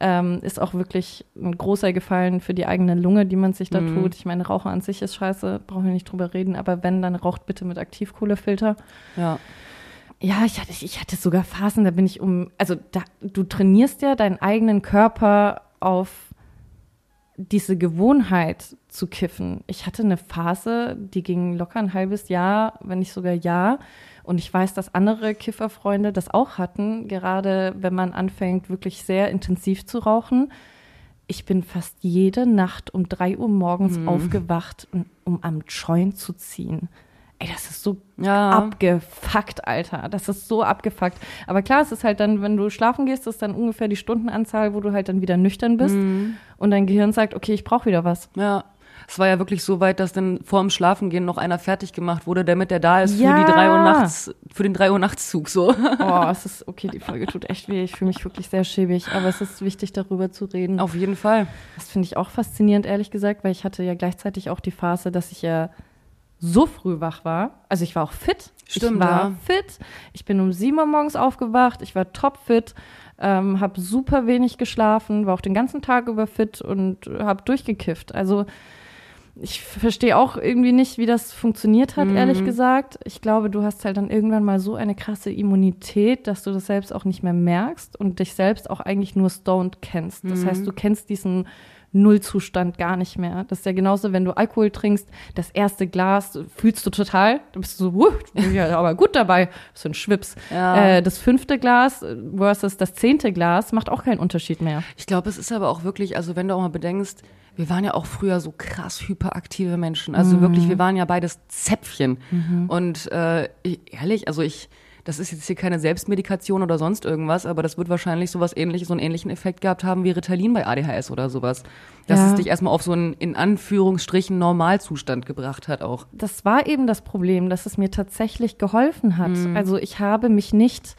ähm, ist auch wirklich ein großer Gefallen für die eigene Lunge, die man sich da Mm. tut. Ich meine, Rauchen an sich ist scheiße, brauchen wir nicht drüber reden. Aber wenn, dann raucht bitte mit Aktivkohlefilter. ja. Ja, ich hatte, ich hatte sogar Phasen, da bin ich um, also da, du trainierst ja deinen eigenen Körper auf diese Gewohnheit zu kiffen. Ich hatte eine Phase, die ging locker ein halbes Jahr, wenn nicht sogar Jahr. Und ich weiß, dass andere Kifferfreunde das auch hatten, gerade wenn man anfängt, wirklich sehr intensiv zu rauchen. Ich bin fast jede Nacht um drei Uhr morgens Mhm. aufgewacht, um am Joint zu ziehen. Ey, das ist so Ja. abgefuckt, Alter. Das ist so abgefuckt. Aber klar, es ist halt dann, wenn du schlafen gehst, ist dann ungefähr die Stundenanzahl, wo du halt dann wieder nüchtern bist Mhm. und dein Gehirn sagt, okay, ich brauche wieder was. Ja. Es war ja wirklich so weit, dass dann vor dem Schlafengehen noch einer fertig gemacht wurde, damit der da ist Ja. für die drei Uhr nachts, für den drei Uhr Nachtszug so. <laughs> Oh, es ist, okay, die Folge tut echt weh. Ich fühle mich wirklich sehr schäbig, aber es ist wichtig, darüber zu reden. Auf jeden Fall. Das finde ich auch faszinierend, ehrlich gesagt, weil ich hatte ja gleichzeitig auch die Phase, dass ich ja so früh wach war. Also ich war auch fit. Stimmt, ich war ja. fit. Ich bin um sieben Uhr morgens aufgewacht. Ich war topfit. Ähm, habe super wenig geschlafen, war auch den ganzen Tag über fit und habe durchgekifft. Also ich verstehe auch irgendwie nicht, wie das funktioniert hat, ehrlich gesagt. Ich glaube, du hast halt dann irgendwann mal so eine krasse Immunität, dass du das selbst auch nicht mehr merkst und dich selbst auch eigentlich nur stoned kennst. Das heißt, du kennst diesen Nullzustand gar nicht mehr. Das ist ja genauso, wenn du Alkohol trinkst, das erste Glas fühlst du total, du bist so, uh, ja aber gut dabei, so ein Schwips. Ja. Äh, das fünfte Glas versus das zehnte Glas macht auch keinen Unterschied mehr. Ich glaube, es ist aber auch wirklich, also wenn du auch mal bedenkst, wir waren ja auch früher so krass hyperaktive Menschen. Also wirklich, wir waren ja beides Zäpfchen. Und äh, ich- ehrlich, also ich, das ist jetzt hier keine Selbstmedikation oder sonst irgendwas, aber das wird wahrscheinlich sowas ähnliches, so einen ähnlichen Effekt gehabt haben wie Ritalin bei ADHS oder sowas. Dass Ja. es dich erstmal auf so einen, in Anführungsstrichen, Normalzustand gebracht hat auch. das war eben das Problem, dass es mir tatsächlich geholfen hat. Also ich habe mich nicht,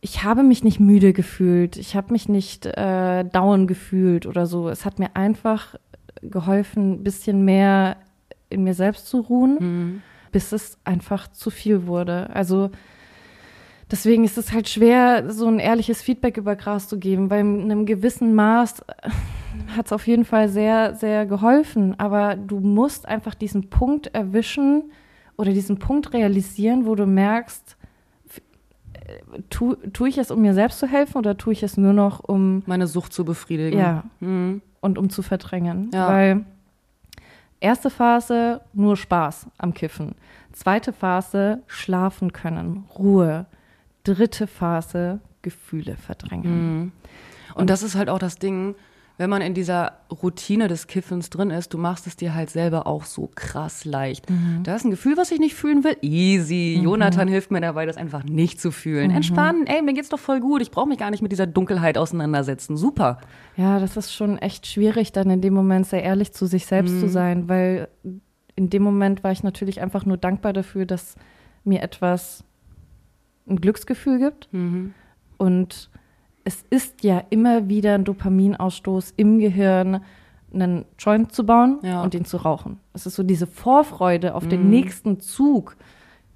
ich habe mich nicht müde gefühlt, ich habe mich nicht äh, down gefühlt oder so. Es hat mir einfach geholfen, ein bisschen mehr in mir selbst zu ruhen, bis es einfach zu viel wurde. Also deswegen ist es halt schwer, so ein ehrliches Feedback über Gras zu geben, weil in einem gewissen Maß hat es auf jeden Fall sehr, sehr geholfen. Aber du musst einfach diesen Punkt erwischen oder diesen Punkt realisieren, wo du merkst, äh, tu, tue ich es, um mir selbst zu helfen oder tue ich es nur noch, um Meine Sucht zu befriedigen. ja, Mhm. und um zu verdrängen. Ja. Weil erste Phase nur Spaß am Kiffen. Zweite Phase schlafen können, Ruhe. Dritte Phase Gefühle verdrängen. Und das ist halt auch das Ding, wenn man in dieser Routine des Kiffens drin ist, du machst es dir halt selber auch so krass leicht. Da ist ein Gefühl, was ich nicht fühlen will. Easy. Jonathan hilft mir dabei, das einfach nicht zu fühlen. Entspannen, ey, mir geht's doch voll gut. Ich brauche mich gar nicht mit dieser Dunkelheit auseinandersetzen. Super. Ja, das ist schon echt schwierig, dann in dem Moment sehr ehrlich zu sich selbst zu sein, weil in dem Moment war ich natürlich einfach nur dankbar dafür, dass mir etwas ein Glücksgefühl gibt. Und es ist ja immer wieder ein Dopaminausstoß im Gehirn, einen Joint zu bauen Ja. und ihn zu rauchen. Es ist so diese Vorfreude auf den nächsten Zug.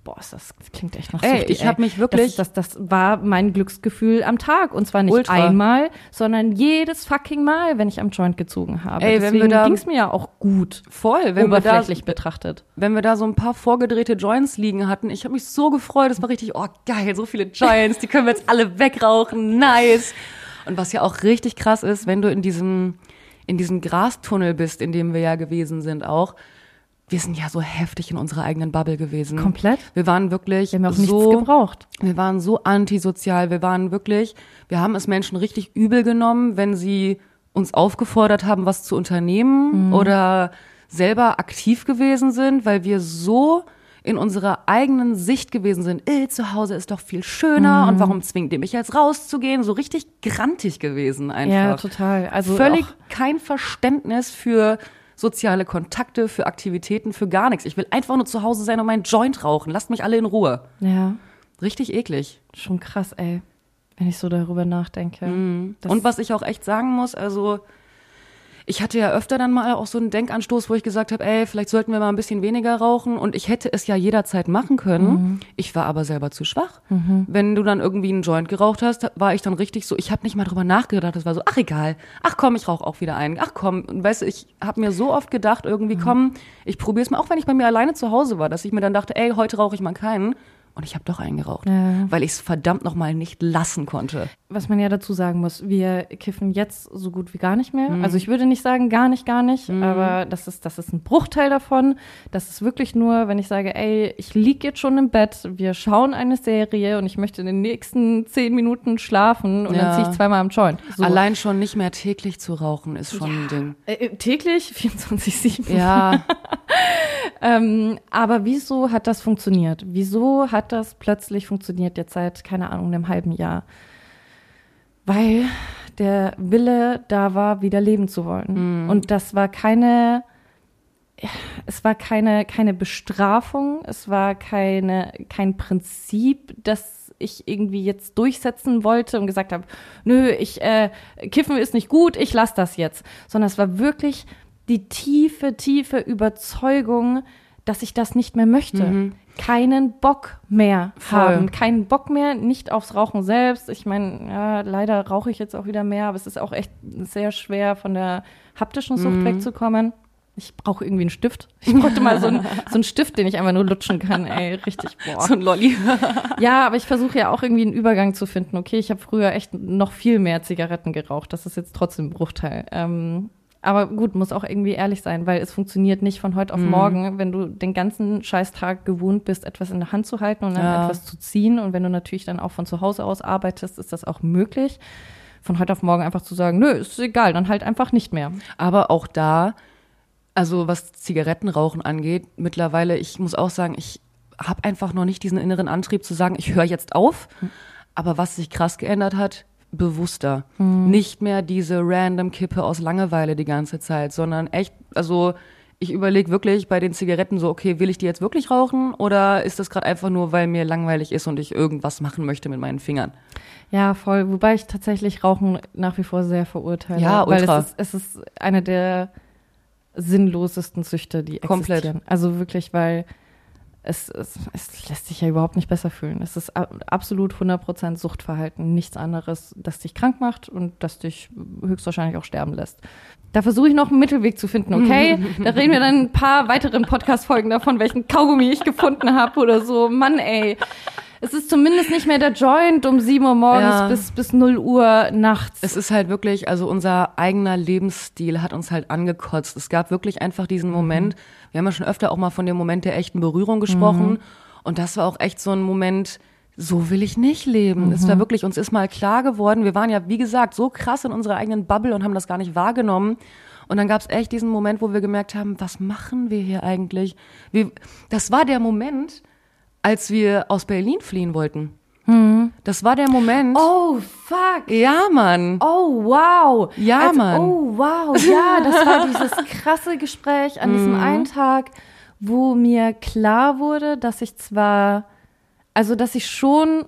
Boah, ist das, das klingt echt nach Ey, süchtig, ich hab mich wirklich- Das, das, das war mein Glücksgefühl am Tag. Und zwar nicht Ultra. einmal, sondern jedes fucking Mal, wenn ich am Joint gezogen habe. Ey, wenn wir Deswegen da- ging es mir ja auch gut, Voll. Wenn wir, da, oberflächlich betrachtet. wenn wir da so ein paar vorgedrehte Joints liegen hatten, ich habe mich so gefreut. Das war richtig, oh geil, so viele Joints, die können wir jetzt alle wegrauchen. Nice. Und was ja auch richtig krass ist, wenn du in diesem, in diesem Grastunnel bist, in dem wir ja gewesen sind auch, wir sind ja so heftig in unserer eigenen Bubble gewesen. Komplett. Wir waren wirklich Wir haben auch so, nichts gebraucht. wir waren so antisozial, wir waren wirklich, wir haben es Menschen richtig übel genommen, wenn sie uns aufgefordert haben, was zu unternehmen Mhm. oder selber aktiv gewesen sind, weil wir so in unserer eigenen Sicht gewesen sind, äh, zu Hause ist doch viel schöner Mhm. und warum zwingt ihr mich jetzt rauszugehen? So richtig grantig gewesen einfach. Ja, total. Also Völlig kein Verständnis für soziale Kontakte, für Aktivitäten, für gar nichts. Ich will einfach nur zu Hause sein und meinen Joint rauchen. Lasst mich alle in Ruhe. Ja, Richtig eklig. schon krass, ey, wenn ich so darüber nachdenke. Das- Und was ich auch echt sagen muss, also ich hatte ja öfter dann mal auch so einen Denkanstoß, wo ich gesagt habe, ey, vielleicht sollten wir mal ein bisschen weniger rauchen. Und ich hätte es ja jederzeit machen können. Ich war aber selber zu schwach. Wenn du dann irgendwie einen Joint geraucht hast, war ich dann richtig so, ich habe nicht mal drüber nachgedacht. Es war so, ach egal, ach komm, ich rauche auch wieder einen. Ach komm, und weißt du, ich habe mir so oft gedacht, irgendwie komm, ich probiere es mal, auch wenn ich bei mir alleine zu Hause war, dass ich mir dann dachte, ey, heute rauche ich mal keinen. Und ich habe doch eingeraucht, Ja. weil ich es verdammt nochmal nicht lassen konnte. Was man ja dazu sagen muss, wir kiffen jetzt so gut wie gar nicht mehr. Also ich würde nicht sagen, gar nicht, gar nicht, aber das ist, das ist ein Bruchteil davon. Das ist wirklich nur, wenn ich sage, ey, ich lieg jetzt schon im Bett, wir schauen eine Serie und ich möchte in den nächsten zehn Minuten schlafen und Ja. dann ziehe ich zweimal am Joint. So. Allein schon nicht mehr täglich zu rauchen ist schon ein Ding. Äh, äh, täglich, <laughs> 24-7. Ja, <laughs> Ähm, aber wieso hat das funktioniert? Wieso hat das plötzlich funktioniert jetzt seit, keine Ahnung, einem halben Jahr? Weil der Wille da war, wieder leben zu wollen. Und das war keine, es war keine, keine Bestrafung, es war keine, kein Prinzip, das ich irgendwie jetzt durchsetzen wollte und gesagt habe, nö, ich, äh, Kiffen ist nicht gut, ich lass das jetzt. Sondern es war wirklich die tiefe, tiefe Überzeugung, dass ich das nicht mehr möchte. Keinen Bock mehr Voll. haben. Keinen Bock mehr, nicht aufs Rauchen selbst. Ich meine, ja, leider rauche ich jetzt auch wieder mehr, aber es ist auch echt sehr schwer, von der haptischen Sucht wegzukommen. Ich brauche irgendwie einen Stift. Ich bräuchte mal so einen, <laughs> so einen Stift, den ich einfach nur lutschen kann. Ey, richtig, boah. so ein Lolli. Ja, aber ich versuche ja auch irgendwie einen Übergang zu finden. Okay, ich habe früher echt noch viel mehr Zigaretten geraucht. Das ist jetzt trotzdem ein Bruchteil. Ähm, aber gut, muss auch irgendwie ehrlich sein, weil es funktioniert nicht von heute auf morgen, wenn du den ganzen Scheißtag gewohnt bist, etwas in der Hand zu halten und dann Ja. etwas zu ziehen. Und wenn du natürlich dann auch von zu Hause aus arbeitest, ist das auch möglich. Von heute auf morgen einfach zu sagen, nö, ist egal, dann halt einfach nicht mehr. Aber auch da, also was Zigarettenrauchen angeht, mittlerweile, ich muss auch sagen, ich habe einfach noch nicht diesen inneren Antrieb zu sagen, ich höre jetzt auf. Aber was sich krass geändert hat, bewusster. Nicht mehr diese random Kippe aus Langeweile die ganze Zeit, sondern echt, also ich überlege wirklich bei den Zigaretten so, okay, will ich die jetzt wirklich rauchen oder ist das gerade einfach nur, weil mir langweilig ist und ich irgendwas machen möchte mit meinen Fingern? Ja, voll. Wobei ich tatsächlich Rauchen nach wie vor sehr verurteile. Ja, Weil ultra. es ist, es ist eine der sinnlosesten Süchte, die Komplett. existieren. Also wirklich, weil es, es, es lässt sich ja überhaupt nicht besser fühlen. Es ist absolut 100% Suchtverhalten. Nichts anderes, das dich krank macht und das dich höchstwahrscheinlich auch sterben lässt. Da versuche ich noch einen Mittelweg zu finden, okay? da reden wir dann in ein paar weiteren Podcast-Folgen davon, welchen Kaugummi ich gefunden habe oder so. Mann, ey. Es ist zumindest nicht mehr der Joint um 7 Uhr morgens Ja. bis, bis 0 Uhr nachts. Es ist halt wirklich, also unser eigener Lebensstil hat uns halt angekotzt. Es gab wirklich einfach diesen Mhm. Moment. Wir haben ja schon öfter auch mal von dem Moment der echten Berührung gesprochen. Mhm. Und das war auch echt so ein Moment, so will ich nicht leben. Es Mhm. war wirklich, uns ist mal klar geworden, wir waren ja, wie gesagt, so krass in unserer eigenen Bubble und haben das gar nicht wahrgenommen. Und dann gab es echt diesen Moment, wo wir gemerkt haben, was machen wir hier eigentlich? Wir, das war der Moment, als wir aus Berlin fliehen wollten. Das war der Moment. Mhm. oh, fuck. Ja, Mann. Oh, wow. Ja, Als- Mann. Oh, wow. Ja, das war dieses <laughs> krasse Gespräch an diesem einen Tag, wo mir klar wurde, dass ich zwar, also dass ich schon,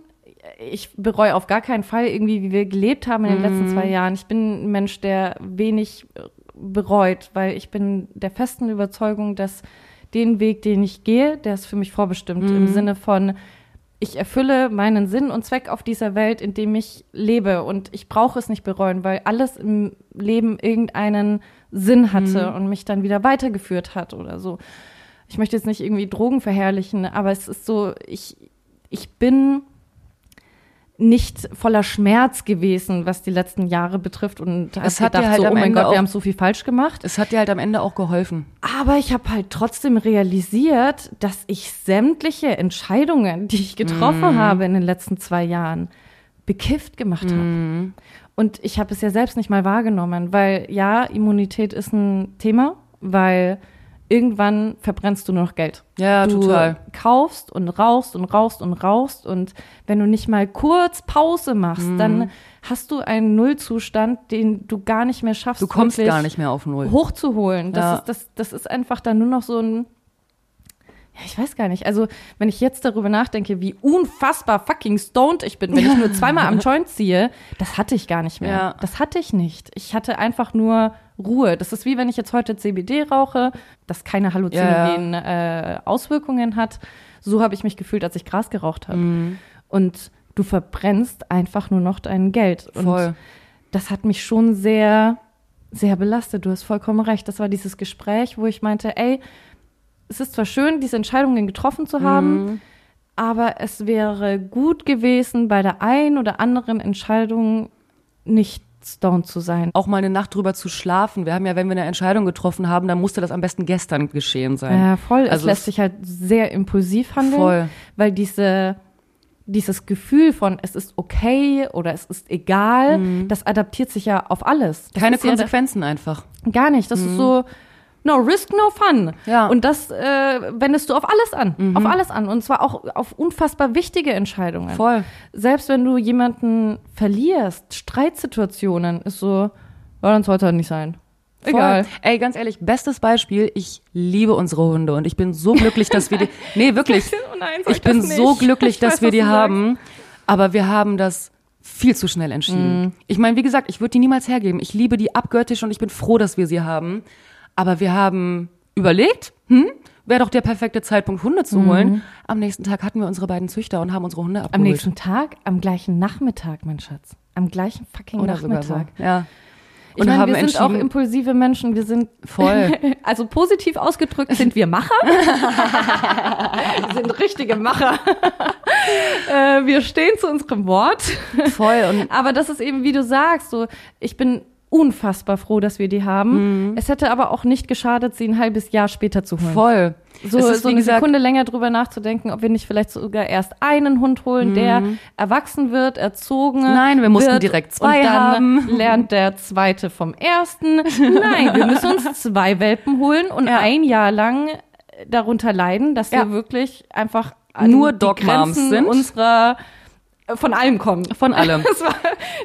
ich bereue auf gar keinen Fall irgendwie, wie wir gelebt haben in den letzten zwei Jahren. Ich bin ein Mensch, der wenig bereut, weil ich bin der festen Überzeugung, dass den Weg, den ich gehe, der ist für mich vorbestimmt im Sinne von, ich erfülle meinen Sinn und Zweck auf dieser Welt, in dem ich lebe. Und ich brauche es nicht bereuen, weil alles im Leben irgendeinen Sinn hatte und mich dann wieder weitergeführt hat oder so. Ich möchte jetzt nicht irgendwie Drogen verherrlichen, aber es ist so, ich, ich bin nicht voller Schmerz gewesen, was die letzten Jahre betrifft und Es hat dir gedacht, halt so, oh mein Ende Gott, wir haben so viel falsch gemacht. Es hat dir halt am Ende auch geholfen. Aber ich habe halt trotzdem realisiert, dass ich sämtliche Entscheidungen, die ich getroffen habe in den letzten zwei Jahren, bekifft gemacht habe. Und ich habe es ja selbst nicht mal wahrgenommen, weil ja, Immunität ist ein Thema, weil irgendwann verbrennst du nur noch Geld. Ja, du total. kaufst und rauchst und rauchst und rauchst und wenn du nicht mal kurz Pause machst, Mhm. dann hast du einen Nullzustand, den du gar nicht mehr schaffst. Du kommst gar nicht mehr auf Null. hochzuholen. Das, Ja. ist, das, das ist einfach dann nur noch so ein. Ja, ich weiß gar nicht. Also, wenn ich jetzt darüber nachdenke, wie unfassbar fucking stoned ich bin, wenn ich nur <laughs> zweimal am Joint ziehe, das hatte ich gar nicht mehr. Ja. Das hatte ich nicht. Ich hatte einfach nur Ruhe. Das ist wie wenn ich jetzt heute CBD rauche, das keine halluzinogenen äh, Auswirkungen hat. So habe ich mich gefühlt, als ich Gras geraucht habe. Mhm. Und du verbrennst einfach nur noch dein Geld. Und Voll. das hat mich schon sehr, sehr belastet. Du hast vollkommen recht. Das war dieses Gespräch, wo ich meinte, ey, es ist zwar schön, diese Entscheidungen getroffen zu haben, aber es wäre gut gewesen, bei der einen oder anderen Entscheidung nicht Stone zu sein. Auch mal eine Nacht drüber zu schlafen. Wir haben ja, wenn wir eine Entscheidung getroffen haben, dann musste das am besten gestern geschehen sein. Ja, voll. Also es lässt sich halt sehr impulsiv handeln, voll. weil diese dieses Gefühl von es ist okay oder es ist egal, mhm. das adaptiert sich ja auf alles. Das Keine Konsequenzen ja einfach. Gar nicht. Das mhm. ist so, no risk, no fun. Ja. Und das äh, wendest du auf alles an. Mhm. Auf alles an. Und zwar auch auf unfassbar wichtige Entscheidungen. Voll. Selbst wenn du jemanden verlierst, Streitsituationen, ist so, ja, dann sollte er nicht sein. Egal. Ey, ganz ehrlich, bestes Beispiel, ich liebe unsere Hunde und ich bin so glücklich, dass wir die, <laughs> nee, wirklich, oh nein, ich bin so glücklich, dass weiß, wir die haben, aber wir haben das viel zu schnell entschieden. Mm. Ich meine, wie gesagt, ich würde die niemals hergeben. Ich liebe die abgöttisch und ich bin froh, dass wir sie haben. Aber wir haben überlegt, hm, wäre doch der perfekte Zeitpunkt, Hunde zu holen. Mhm. Am nächsten Tag hatten wir unsere beiden Züchter und haben unsere Hunde abgeholt. Am nächsten Tag? Am gleichen Nachmittag, mein Schatz. Am gleichen fucking Oder Nachmittag. So. Ja. Ich und meine, haben wir sind auch impulsive Menschen. Wir sind voll. <laughs> also positiv ausgedrückt sind wir Macher. <laughs> wir sind richtige Macher. äh, wir stehen zu unserem Wort. Voll. Und Aber das ist eben, wie du sagst, so ich bin unfassbar froh, dass wir die haben. Mhm. Es hätte aber auch nicht geschadet, sie ein halbes Jahr später zu holen. Voll. So, ist, so eine gesagt, Sekunde länger drüber nachzudenken, ob wir nicht vielleicht sogar erst einen Hund holen, mhm. der erwachsen wird, erzogen. Nein, wir mussten direkt zwei und dann haben. Lernt der zweite vom ersten. <laughs> Nein, wir müssen uns zwei Welpen holen und ja. ein Jahr lang darunter leiden, dass ja. wir wirklich einfach nur Dogmoms sind unserer von allem kommen. Von allem. <laughs> Das war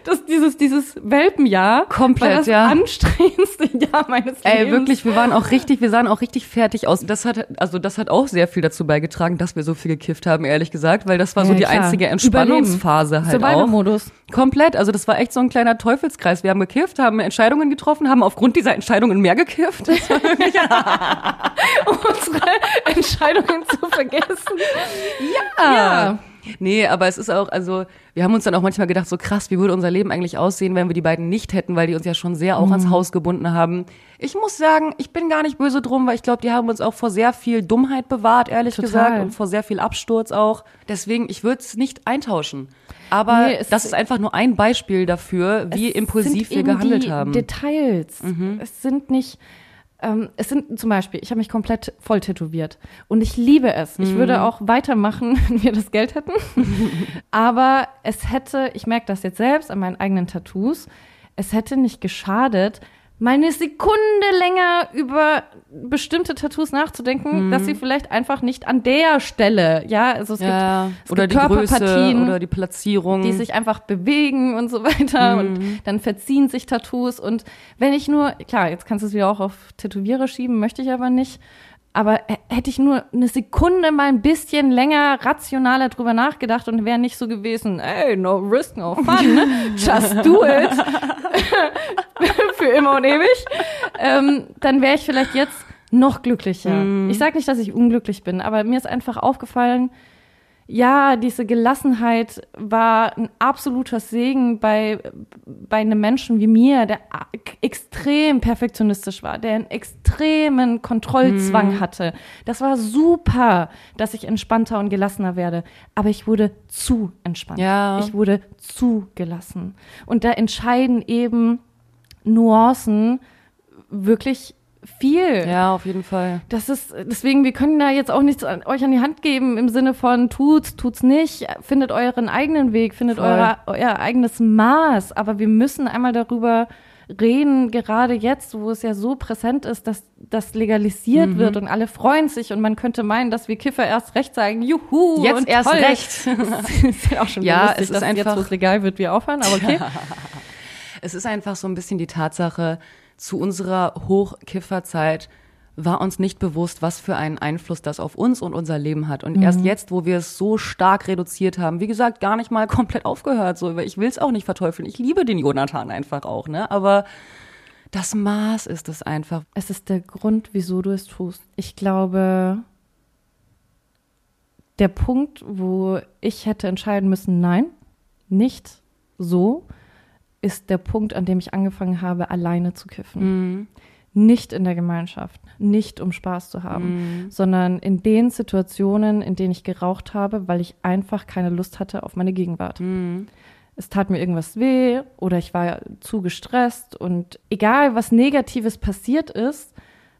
das, dieses, dieses Welpenjahr. Komplett, war das ja. anstrengendste <laughs> Jahr meines Lebens. Ey, wirklich, wir waren auch richtig, wir sahen auch richtig fertig aus. Das hat, also das hat auch sehr viel dazu beigetragen, dass wir so viel gekifft haben, ehrlich gesagt, weil das war so ja, die klar. einzige Entspannungsphase Überleben. halt Survival Modus. Komplett. Also das war echt so ein kleiner Teufelskreis. Wir haben gekifft, haben Entscheidungen getroffen, haben aufgrund dieser Entscheidungen mehr gekifft. Das war wirklich <laughs> um unsere Entscheidungen zu vergessen. ja. ja. Nee, aber es ist auch, also wir haben uns dann auch manchmal gedacht, so krass, wie würde unser Leben eigentlich aussehen, wenn wir die beiden nicht hätten, weil die uns ja schon sehr auch mhm. ans Haus gebunden haben. Ich muss sagen, ich bin gar nicht böse drum, weil ich glaube, die haben uns auch vor sehr viel Dummheit bewahrt, ehrlich Total. gesagt, und vor sehr viel Absturz auch. Deswegen, ich würde es nicht eintauschen. Aber nee, das ist einfach nur ein Beispiel dafür, wie impulsiv wir gehandelt haben. Details. Mhm. Es sind nicht ähm, es sind zum Beispiel, ich habe mich komplett voll tätowiert und ich liebe es. Ich würde mhm. auch weitermachen, <laughs> wenn wir das Geld hätten. <laughs> Aber es hätte, ich merke das jetzt selbst an meinen eigenen Tattoos, es hätte nicht geschadet, meine Sekunde länger über bestimmte Tattoos nachzudenken, mhm. dass sie vielleicht einfach nicht an der Stelle, ja, also es ja, gibt, es oder gibt die Körperpartien Größe oder die Platzierung, die sich einfach bewegen und so weiter mhm. und dann verziehen sich Tattoos und wenn ich nur, klar, jetzt kannst du es wieder auch auf Tätowierer schieben, möchte ich aber nicht, aber hätte ich nur eine Sekunde mal ein bisschen länger rationaler drüber nachgedacht und wäre nicht so gewesen, ey, no risk, no fun, ne? <laughs> just do it, <laughs> für immer und ewig, ähm, dann wäre ich vielleicht jetzt noch glücklicher. Mm. Ich sage nicht, dass ich unglücklich bin, aber mir ist einfach aufgefallen, ja, diese Gelassenheit war ein absoluter Segen bei, bei einem Menschen wie mir, der extrem perfektionistisch war, der einen extremen Kontrollzwang mhm. hatte. Das war super, dass ich entspannter und gelassener werde. Aber ich wurde zu entspannt. Ja. Ich wurde zu gelassen. Und da entscheiden eben Nuancen wirklich viel. Ja, auf jeden Fall. Das ist, deswegen, wir können da jetzt auch nichts an, euch an die Hand geben im Sinne von tut's, tut's nicht, findet euren eigenen Weg, findet eure, euer eigenes Maß. Aber wir müssen einmal darüber reden, gerade jetzt, wo es ja so präsent ist, dass das legalisiert mhm. wird und alle freuen sich und man könnte meinen, dass wir Kiffer erst recht sagen, juhu, jetzt erst toll. recht. <laughs> das ist ja auch schon ja, lustig, es ist dass einfach, jetzt, wo es legal wird, wir aufhören, aber okay. <laughs> es ist einfach so ein bisschen die Tatsache, zu unserer Hochkifferzeit war uns nicht bewusst, was für einen Einfluss das auf uns und unser Leben hat. Und mhm. erst jetzt, wo wir es so stark reduziert haben, wie gesagt, gar nicht mal <laughs> komplett aufgehört. So, ich will es auch nicht verteufeln. Ich liebe den Jonathan einfach auch, ne? Aber das Maß ist es einfach. Es ist der Grund, wieso du es tust. Ich glaube, der Punkt, wo ich hätte entscheiden müssen, nein, nicht so, ist der Punkt, an dem ich angefangen habe, alleine zu kiffen. Mhm. nicht in der Gemeinschaft, nicht um Spaß zu haben, Mhm. sondern in den Situationen, in denen ich geraucht habe, weil ich einfach keine Lust hatte auf meine Gegenwart. Mhm. Es tat mir irgendwas weh oder ich war zu gestresst und egal was Negatives passiert ist,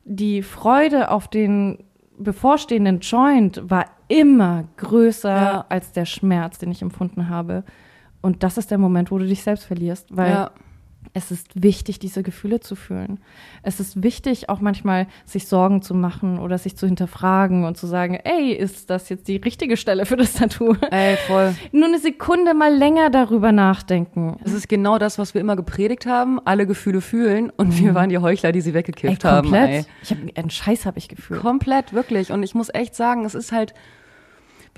die Freude auf den bevorstehenden Joint war immer größer Ja. als der Schmerz, den ich empfunden habe. Und das ist der Moment, wo du dich selbst verlierst, weil Ja. es ist wichtig, diese Gefühle zu fühlen. Es ist wichtig, auch manchmal sich Sorgen zu machen oder sich zu hinterfragen und zu sagen, ey, ist das jetzt die richtige Stelle für das Tattoo? Ey, voll. Nur eine Sekunde mal länger darüber nachdenken. Es ist genau das, was wir immer gepredigt haben, alle Gefühle fühlen und wir waren die Heuchler, die sie weggekifft haben. Mhm. komplett. Ey. Ich hab, einen Scheiß habe ich gefühlt. Komplett, wirklich. Und ich muss echt sagen, es ist halt,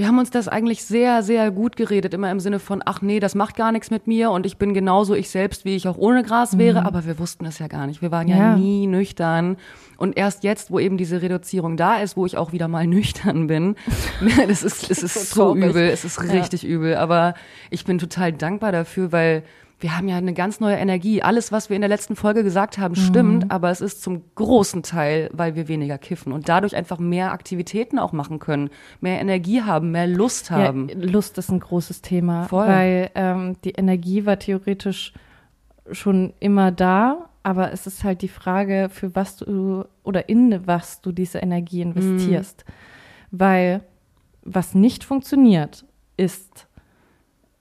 wir haben uns das eigentlich sehr, sehr gut geredet, immer im Sinne von, ach nee, das macht gar nichts mit mir und ich bin genauso ich selbst, wie ich auch ohne Gras wäre, aber wir wussten es ja gar nicht. Wir waren ja, Mhm. Ja. nie nüchtern. Und erst jetzt, wo eben diese Reduzierung da ist, wo ich auch wieder mal <laughs> nüchtern bin, <laughs> das ist, es ist So so übel, es ist Ja. richtig übel, aber ich bin total dankbar dafür, weil wir haben ja eine ganz neue Energie. Alles, was wir in der letzten Folge gesagt haben, stimmt, aber es ist zum großen Teil, weil wir weniger kiffen und dadurch einfach mehr Aktivitäten auch machen können, mehr Energie haben, mehr Lust haben. Ja, Lust ist ein großes Thema, Voll. weil ähm, die Energie war theoretisch schon immer da, aber es ist halt die Frage, für was du oder in was du diese Energie investierst. Weil was nicht funktioniert, ist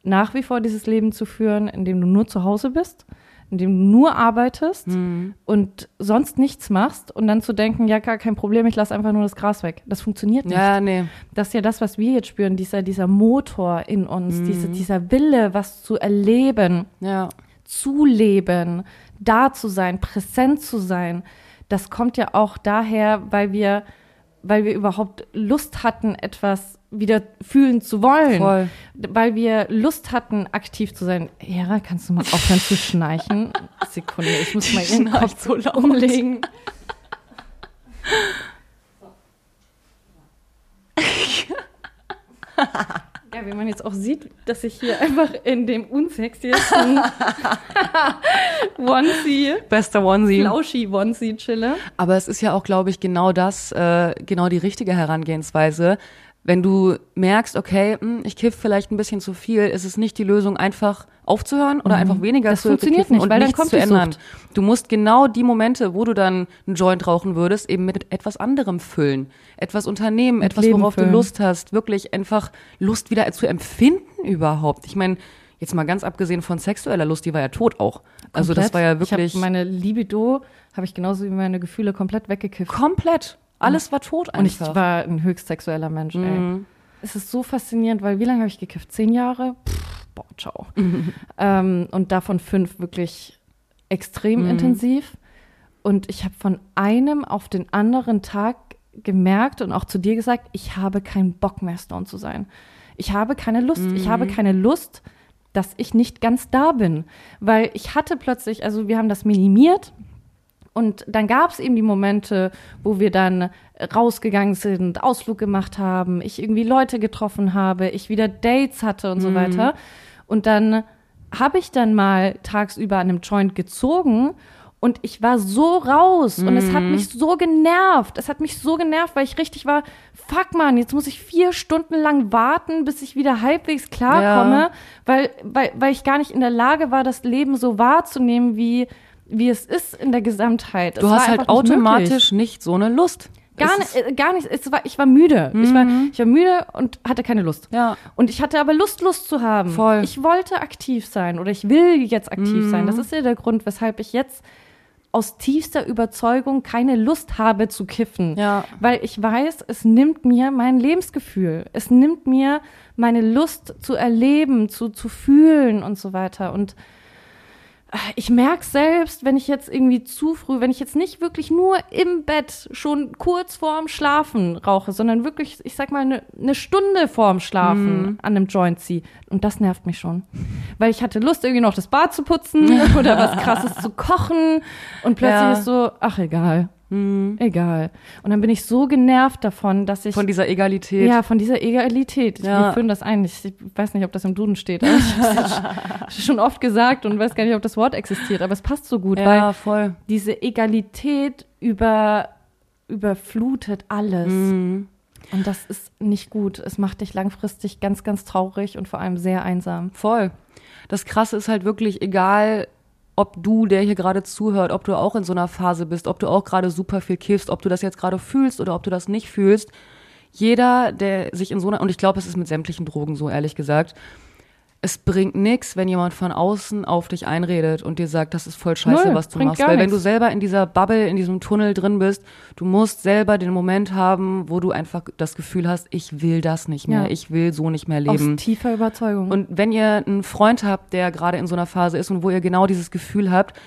nach wie vor dieses Leben zu führen, in dem du nur zu Hause bist, in dem du nur arbeitest und sonst nichts machst und dann zu denken, ja, gar kein Problem, ich lasse einfach nur das Gras weg. Das funktioniert nicht Ja, nee. das ist ja das, was wir jetzt spüren, dieser, dieser Motor in uns, diese, dieser Wille, was zu erleben, Ja. zu leben, da zu sein, präsent zu sein. Das kommt ja auch daher, weil wir, weil wir überhaupt Lust hatten, etwas wieder fühlen zu wollen. Voll. Weil wir Lust hatten, aktiv zu sein. Hera, kannst du mal aufhören zu schnarchen? <laughs> Sekunde, ich muss mal ihren Kopf so laut. umlegen. <laughs> Ja, wie man jetzt auch sieht, dass ich hier einfach in dem unsexiesten <laughs> Onesie, Bester Onesie. Flauschi Onesie chille. Aber es ist ja auch, glaube ich, genau das, äh, genau die richtige Herangehensweise. Wenn du merkst, okay, hm, ich kiff vielleicht ein bisschen zu viel, ist es nicht die Lösung, einfach aufzuhören oder einfach weniger Mhm. Das zu funktioniert kiffen nicht, und weil dann kommt zu ändern. Sucht. Du musst genau die Momente, wo du dann einen Joint rauchen würdest, eben mit etwas anderem füllen, etwas unternehmen, etwas, Leben worauf füllen. du Lust hast, wirklich einfach Lust wieder zu empfinden überhaupt. Ich meine, jetzt mal ganz abgesehen von sexueller Lust, die war ja tot auch. Also das Komplett. war ja Ich wirklich hab meine Libido habe ich genauso wie meine Gefühle komplett weggekifft. komplett. Alles war tot Und ich einfach. war ein höchst sexueller Mensch, ey. Es ist so faszinierend, weil wie lange habe ich gekifft? Zehn Jahre? Pff, boah, ciao. ähm, und davon fünf wirklich extrem intensiv. Und ich habe von einem auf den anderen Tag gemerkt und auch zu dir gesagt, ich habe keinen Bock mehr, Stone zu sein. Ich habe keine Lust. Ich habe keine Lust, dass ich nicht ganz da bin. Weil ich hatte plötzlich, also wir haben das minimiert, und dann gab es eben die Momente, wo wir dann rausgegangen sind, Ausflug gemacht haben, ich irgendwie Leute getroffen habe, ich wieder Dates hatte und so weiter. Und dann habe ich dann mal tagsüber an einem Joint gezogen und ich war so raus und es hat mich so genervt. Es hat mich so genervt, weil ich richtig war, fuck man, jetzt muss ich vier Stunden lang warten, bis ich wieder halbwegs klarkomme, Ja. weil, weil, weil ich gar nicht in der Lage war, das Leben so wahrzunehmen, wie, wie es ist in der Gesamtheit. Es Du hast halt nicht automatisch möglich. nicht so eine Lust. Gar, nicht, äh, gar nicht, es war, ich war müde. Ich, war, ich war müde und hatte keine Lust. Ja. Und ich hatte aber Lust, Lust zu haben. Voll. Ich wollte aktiv sein oder ich will jetzt aktiv sein. Das ist ja der Grund, weshalb ich jetzt aus tiefster Überzeugung keine Lust habe zu kiffen. Ja. Weil ich weiß, es nimmt mir mein Lebensgefühl. Es nimmt mir meine Lust zu erleben, zu, zu fühlen und so weiter. Und ich merke selbst, wenn ich jetzt irgendwie zu früh, wenn ich jetzt nicht wirklich nur im Bett schon kurz vorm Schlafen rauche, sondern wirklich, ich sag mal, eine ne Stunde vorm Schlafen an einem Joint ziehe. Und das nervt mich schon. Weil ich hatte Lust, irgendwie noch das Bad zu putzen <laughs> oder was krasses zu kochen. Und plötzlich Ja. ist so, ach egal. Mhm. Egal. Und dann bin ich so genervt davon, dass ich. Von dieser Egalität. Ja, von dieser Egalität. Ja. Wir führen das ein. Ich weiß nicht, ob das im Duden steht. Aber ich habe <laughs> <laughs> schon oft gesagt und weiß gar nicht, ob das Wort existiert. Aber es passt so gut, ja, weil voll. diese Egalität über, überflutet alles. Mhm. Und das ist nicht gut. Es macht dich langfristig ganz, ganz traurig und vor allem sehr einsam. Voll. Das Krasse ist halt wirklich, egal ob du, der hier gerade zuhört, ob du auch in so einer Phase bist, ob du auch gerade super viel kiffst, ob du das jetzt gerade fühlst oder ob du das nicht fühlst. Jeder, der sich in so einer, und ich glaube, es ist mit sämtlichen Drogen so, ehrlich gesagt, es bringt nichts, wenn jemand von außen auf dich einredet und dir sagt, das ist voll scheiße, Null, was du machst. Weil wenn du selber in dieser Bubble, in diesem Tunnel drin bist, du musst selber den Moment haben, wo du einfach das Gefühl hast, ich will das nicht mehr, ja. ich will so nicht mehr leben. Aus tiefer Überzeugung. Und wenn ihr einen Freund habt, der gerade in so einer Phase ist und wo ihr genau dieses Gefühl habt,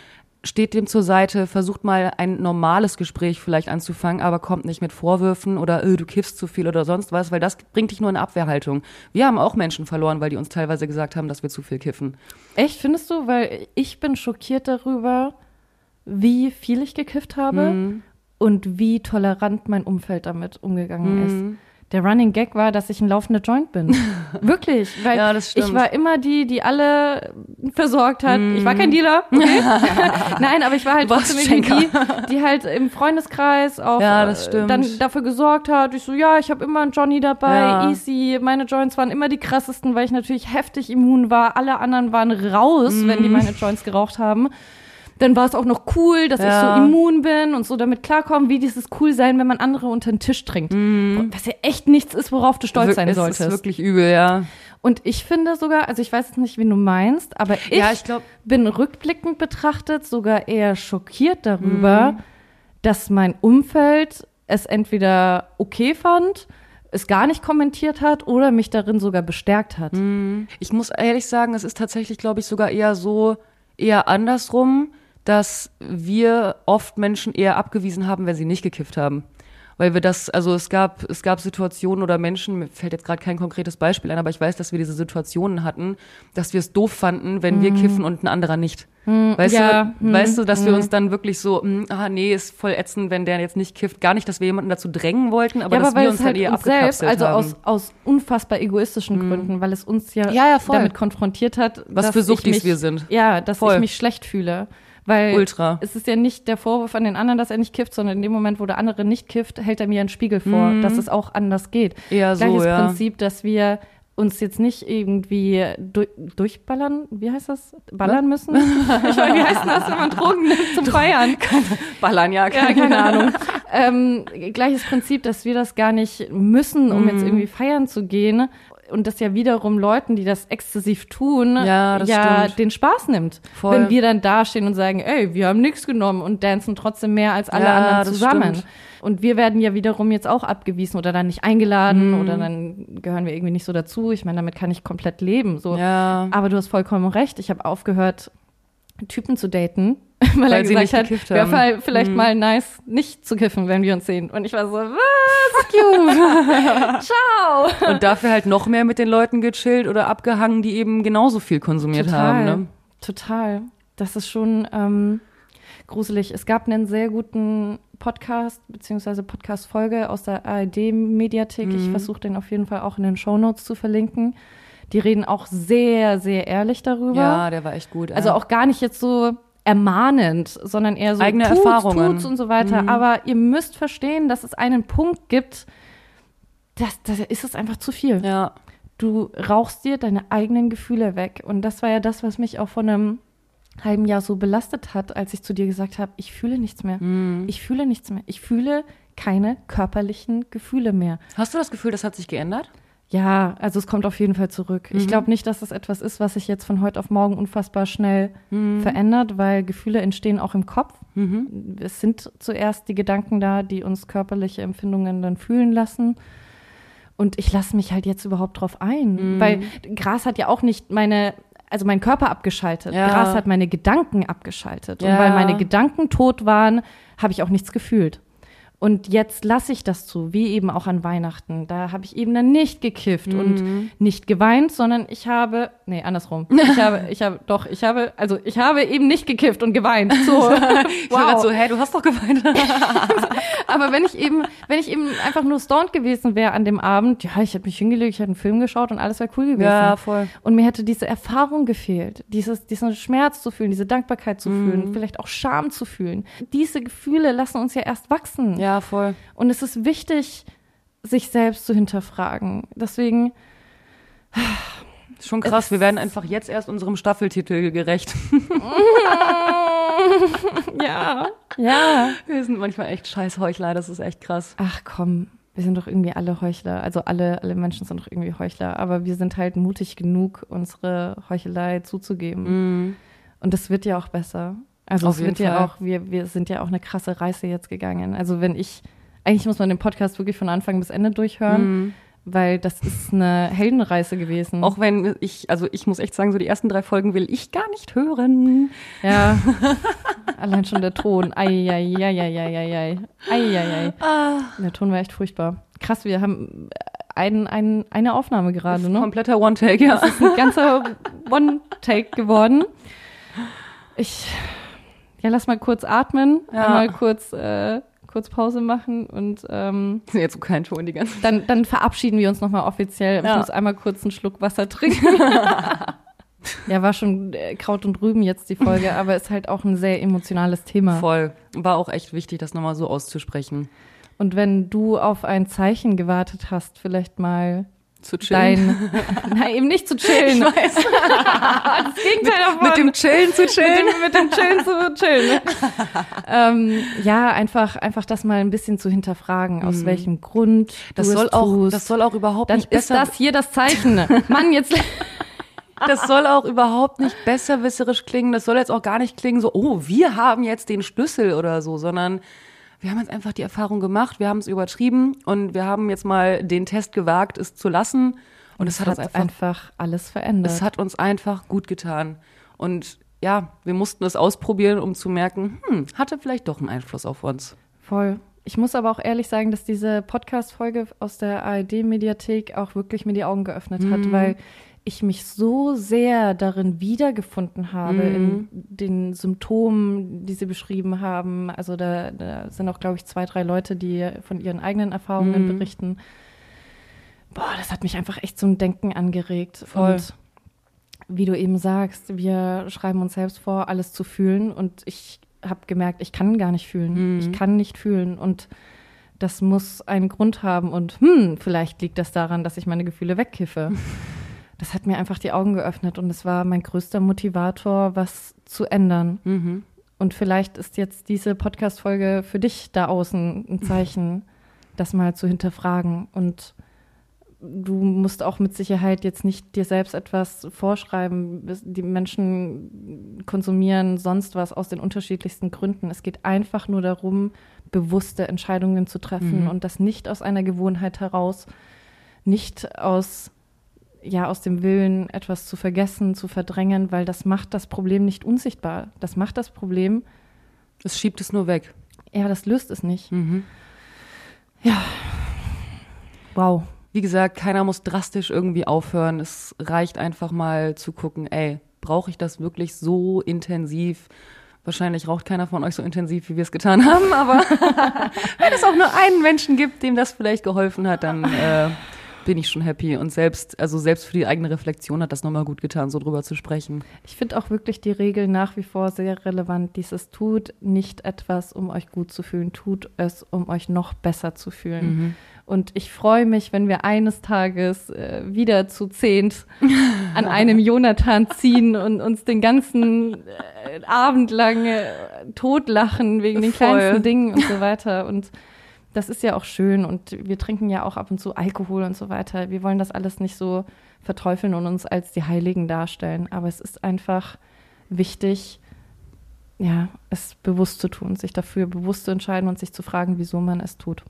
steht dem zur Seite, versucht mal ein normales Gespräch vielleicht anzufangen, aber kommt nicht mit Vorwürfen oder äh, du kiffst zu viel oder sonst was, weil das bringt dich nur in Abwehrhaltung. Wir haben auch Menschen verloren, weil die uns teilweise gesagt haben, dass wir zu viel kiffen. Echt, findest du? Weil ich bin schockiert darüber, wie viel ich gekifft habe mhm. und wie tolerant mein Umfeld damit umgegangen mhm. ist der Running Gag war, dass ich ein laufender Joint bin. <laughs> Wirklich. Weil ja, das stimmt. ich war immer die, die alle versorgt hat. Mm. Ich war kein Dealer. Okay? <laughs> Nein, aber ich war halt trotzdem die, die halt im Freundeskreis auch ja, äh, dann dafür gesorgt hat. Ich so, ja, ich habe immer einen Johnny dabei, ja. easy. Meine Joints waren immer die krassesten, weil ich natürlich heftig immun war. Alle anderen waren raus, mm. wenn die meine Joints geraucht haben dann war es auch noch cool, dass ja. ich so immun bin und so damit klarkommen, wie dieses cool sein, wenn man andere unter den Tisch trinkt. Mhm. Was ja echt nichts ist, worauf du stolz sein es solltest. Das ist wirklich übel, ja. Und ich finde sogar, also ich weiß jetzt nicht, wie du meinst, aber ich, ja, ich glaub, bin rückblickend betrachtet sogar eher schockiert darüber, mhm. dass mein Umfeld es entweder okay fand, es gar nicht kommentiert hat oder mich darin sogar bestärkt hat. Mhm. Ich muss ehrlich sagen, es ist tatsächlich, glaube ich, sogar eher so, eher andersrum, dass wir oft Menschen eher abgewiesen haben, wenn sie nicht gekifft haben weil wir das, also es gab, es gab Situationen oder Menschen, mir fällt jetzt gerade kein konkretes Beispiel ein, aber ich weiß, dass wir diese Situationen hatten, dass wir es doof fanden, wenn mm. wir mhm. kiffen und ein anderer nicht. Mm, weißt ja, du, mm, weißt du, dass wir mhm. uns dann wirklich so, hm, ah nee, ist voll ätzend, wenn der jetzt nicht kifft. Gar nicht, dass wir jemanden dazu drängen wollten, aber, ja, aber dass wir uns halt eher uns selbst, also haben. aus, aus unfassbar egoistischen mhm. Gründen, weil es uns ja, ja, damit konfrontiert hat, was für Suchtis wir sind. Ja, dass voll. ich mich schlecht fühle. Weil Ultra. es ist ja nicht der Vorwurf an den anderen, dass er nicht kifft, sondern in dem Moment, wo der andere nicht kifft, hält er mir einen Spiegel vor, mhm. dass es auch anders geht. Eher Gleiches so, ja. Prinzip, dass wir uns jetzt nicht irgendwie du durchballern, wie heißt das? Ballern müssen? <laughs> ich meine, wie heißt das, wenn man Drogen nimmt zum Feiern? <laughs> Ballern, ja, keine, ja, keine Ahnung. ähm, gleiches Prinzip, dass wir das gar nicht müssen, um mm. jetzt irgendwie feiern zu gehen und das ja wiederum Leuten, die das exzessiv tun, ja, ja den Spaß nimmt. Voll. Wenn wir dann dastehen und sagen, ey, wir haben nichts genommen und dancen trotzdem mehr als alle ja, anderen zusammen. Und wir werden ja wiederum jetzt auch abgewiesen oder dann nicht eingeladen mhm. oder dann gehören wir irgendwie nicht so dazu. Ich meine, damit kann ich komplett leben. So. Ja. Aber du hast vollkommen recht. Ich habe aufgehört, Typen zu daten, weil, <laughs> weil er gesagt hat, wäre vielleicht mhm. mal nice, nicht zu kiffen, wenn wir uns sehen. Und ich war so, was? <laughs> you. <laughs> Ciao. Und dafür halt noch mehr mit den Leuten gechillt oder abgehangen, die eben genauso viel konsumiert Total. haben. Ne? Total. Das ist schon ähm, gruselig. Es gab einen sehr guten Podcast beziehungsweise Podcast-Folge aus der ARD-Mediathek. Mhm. Ich versuche den auf jeden Fall auch in den Show Notes zu verlinken. Die reden auch sehr, sehr ehrlich darüber. Ja, der war echt gut. Also auch gar nicht jetzt so ermahnend, sondern eher so eigene tut's, Erfahrungen tut's und so weiter. Mhm. Aber ihr müsst verstehen, dass es einen Punkt gibt, das, das ist es einfach zu viel. Ja. Du rauchst dir deine eigenen Gefühle weg. Und das war ja das, was mich auch von einem halben Jahr so belastet hat, als ich zu dir gesagt habe, ich fühle nichts mehr. Mhm. Ich fühle nichts mehr. Ich fühle keine körperlichen Gefühle mehr. Hast du das Gefühl, das hat sich geändert? Ja, also es kommt auf jeden Fall zurück. Mhm. Ich glaube nicht, dass das etwas ist, was sich jetzt von heute auf morgen unfassbar schnell mhm. verändert, weil Gefühle entstehen auch im Kopf. Mhm. Es sind zuerst die Gedanken da, die uns körperliche Empfindungen dann fühlen lassen. Und ich lasse mich halt jetzt überhaupt drauf ein, mhm. weil Gras hat ja auch nicht meine also mein Körper abgeschaltet. Ja. Gras hat meine Gedanken abgeschaltet. Ja. Und weil meine Gedanken tot waren, habe ich auch nichts gefühlt. Und jetzt lasse ich das zu, wie eben auch an Weihnachten. Da habe ich eben dann nicht gekifft mhm. und nicht geweint, sondern ich habe, nee, andersrum. <laughs> Ich habe, ich habe, doch, ich habe, also ich habe eben nicht gekifft und geweint. <laughs> So, ich wow. so, hä, du hast doch geweint. <laughs> Aber wenn ich eben, wenn ich eben einfach nur stoned gewesen wäre an dem Abend, ja, ich hätte mich hingelegt, ich hätte einen Film geschaut und alles wäre cool gewesen. Ja, voll. Und mir hätte diese Erfahrung gefehlt, dieses, diesen Schmerz zu fühlen, diese Dankbarkeit zu mhm. fühlen, vielleicht auch Scham zu fühlen. Diese Gefühle lassen uns ja erst wachsen. Ja, voll. Und es ist wichtig, sich selbst zu hinterfragen. Deswegen. Schon krass, wir werden einfach jetzt erst unserem Staffeltitel gerecht. <laughs> ja, ja. Wir sind manchmal echt scheiß Heuchler, das ist echt krass. Ach komm, wir sind doch irgendwie alle Heuchler. Also alle, alle Menschen sind doch irgendwie Heuchler. Aber wir sind halt mutig genug, unsere Heuchelei zuzugeben. Mm. Und das wird ja auch besser. Also Auf es wird ja auch, wir, wir sind ja auch eine krasse Reise jetzt gegangen. Also wenn ich, eigentlich muss man den Podcast wirklich von Anfang bis Ende durchhören. Mhm weil das ist eine Heldenreise gewesen. Auch wenn ich, also ich muss echt sagen, so die ersten drei Folgen will ich gar nicht hören. Ja. <laughs> Allein schon der Ton. Eieieiei. Eieiei. Ah. Der Ton war echt furchtbar. Krass, wir haben ein, ein, eine Aufnahme gerade, ne? Kompletter One-Take, ja. Das ist ein ganzer <laughs> One-Take geworden. Ich ja, lass mal kurz atmen, ja. mal kurz, äh, kurz Pause machen und ähm, <laughs> jetzt kein Ton die ganze Zeit. Dann, dann verabschieden wir uns nochmal offiziell. Ja. Ich muss einmal kurz einen Schluck Wasser trinken. <laughs> ja, war schon äh, Kraut und Rüben jetzt die Folge, <laughs> aber ist halt auch ein sehr emotionales Thema. Voll. War auch echt wichtig, das nochmal so auszusprechen. Und wenn du auf ein Zeichen gewartet hast, vielleicht mal zu chillen. Dein, <laughs> nein, eben nicht zu chillen. Ich weiß. <laughs> das Gegenteil davon. Mit dem Chillen zu chillen. Mit dem, mit dem Chillen zu chillen. <laughs> ähm, ja, einfach, einfach das mal ein bisschen zu hinterfragen, aus mhm. welchem Grund das soll es auch, tust. Das soll auch überhaupt Dann nicht besser. Dann ist das hier das Zeichen. Mann, jetzt. das soll auch überhaupt nicht besserwisserisch klingen. Das soll jetzt auch gar nicht klingen so, oh, wir haben jetzt den Schlüssel oder so, sondern wir haben jetzt einfach die Erfahrung gemacht, wir haben es übertrieben und wir haben jetzt mal den Test gewagt, es zu lassen. Und es hat, hat einfach, einfach, alles verändert. Es hat uns einfach gut getan. Und ja, wir mussten es ausprobieren, um zu merken, hm, hatte vielleicht doch einen Einfluss auf uns. Voll. Ich muss aber auch ehrlich sagen, dass diese Podcast-Folge aus der ARD-Mediathek auch wirklich mir die Augen geöffnet mhm. hat, weil ich mich so sehr darin wiedergefunden habe, mhm. in den Symptomen, die sie beschrieben haben. Also da, da sind auch, glaube ich, zwei, drei Leute, die von ihren eigenen Erfahrungen mhm. berichten. Boah, das hat mich einfach echt zum Denken angeregt. Voll. Und wie du eben sagst, wir schreiben uns selbst vor, alles zu fühlen. Und ich habe gemerkt, ich kann gar nicht fühlen. Mhm. Ich kann nicht fühlen. Und das muss einen Grund haben. Und hm, vielleicht liegt das daran, dass ich meine Gefühle wegkiffe. <laughs> das hat mir einfach die Augen geöffnet und es war mein größter Motivator, was zu ändern. Mhm. Und vielleicht ist jetzt diese Podcast-Folge für dich da außen ein <laughs> Zeichen, das mal zu hinterfragen. Und du musst auch mit Sicherheit jetzt nicht dir selbst etwas vorschreiben. Die Menschen konsumieren sonst was aus den unterschiedlichsten Gründen. Es geht einfach nur darum, bewusste Entscheidungen zu treffen mhm. und das nicht aus einer Gewohnheit heraus, nicht aus ja aus dem Willen, etwas zu vergessen, zu verdrängen, weil das macht das Problem nicht unsichtbar. Das macht das Problem. Es schiebt es nur weg. Ja, das löst es nicht. Mhm. Ja. Wow. Wie gesagt, keiner muss drastisch irgendwie aufhören. Es reicht einfach mal zu gucken, ey, brauche ich das wirklich so intensiv? Wahrscheinlich raucht keiner von euch so intensiv, wie wir es getan haben, aber <laughs> wenn es auch nur einen Menschen gibt, dem das vielleicht geholfen hat, dann äh, bin ich schon happy. Und selbst, also selbst für die eigene Reflexion hat das nochmal gut getan, so drüber zu sprechen. Ich finde auch wirklich die Regel nach wie vor sehr relevant. Dieses tut nicht etwas, um euch gut zu fühlen, tut es, um euch noch besser zu fühlen. Mhm. Und ich freue mich, wenn wir eines Tages äh, wieder zu zehnt <laughs> an einem Jonathan ziehen und uns den ganzen äh, Abend lang äh, totlachen wegen den Voll. kleinsten Dingen und so weiter. Und das ist ja auch schön und wir trinken ja auch ab und zu Alkohol und so weiter. Wir wollen das alles nicht so verteufeln und uns als die Heiligen darstellen. Aber es ist einfach wichtig, ja, es bewusst zu tun, sich dafür bewusst zu entscheiden und sich zu fragen, wieso man es tut.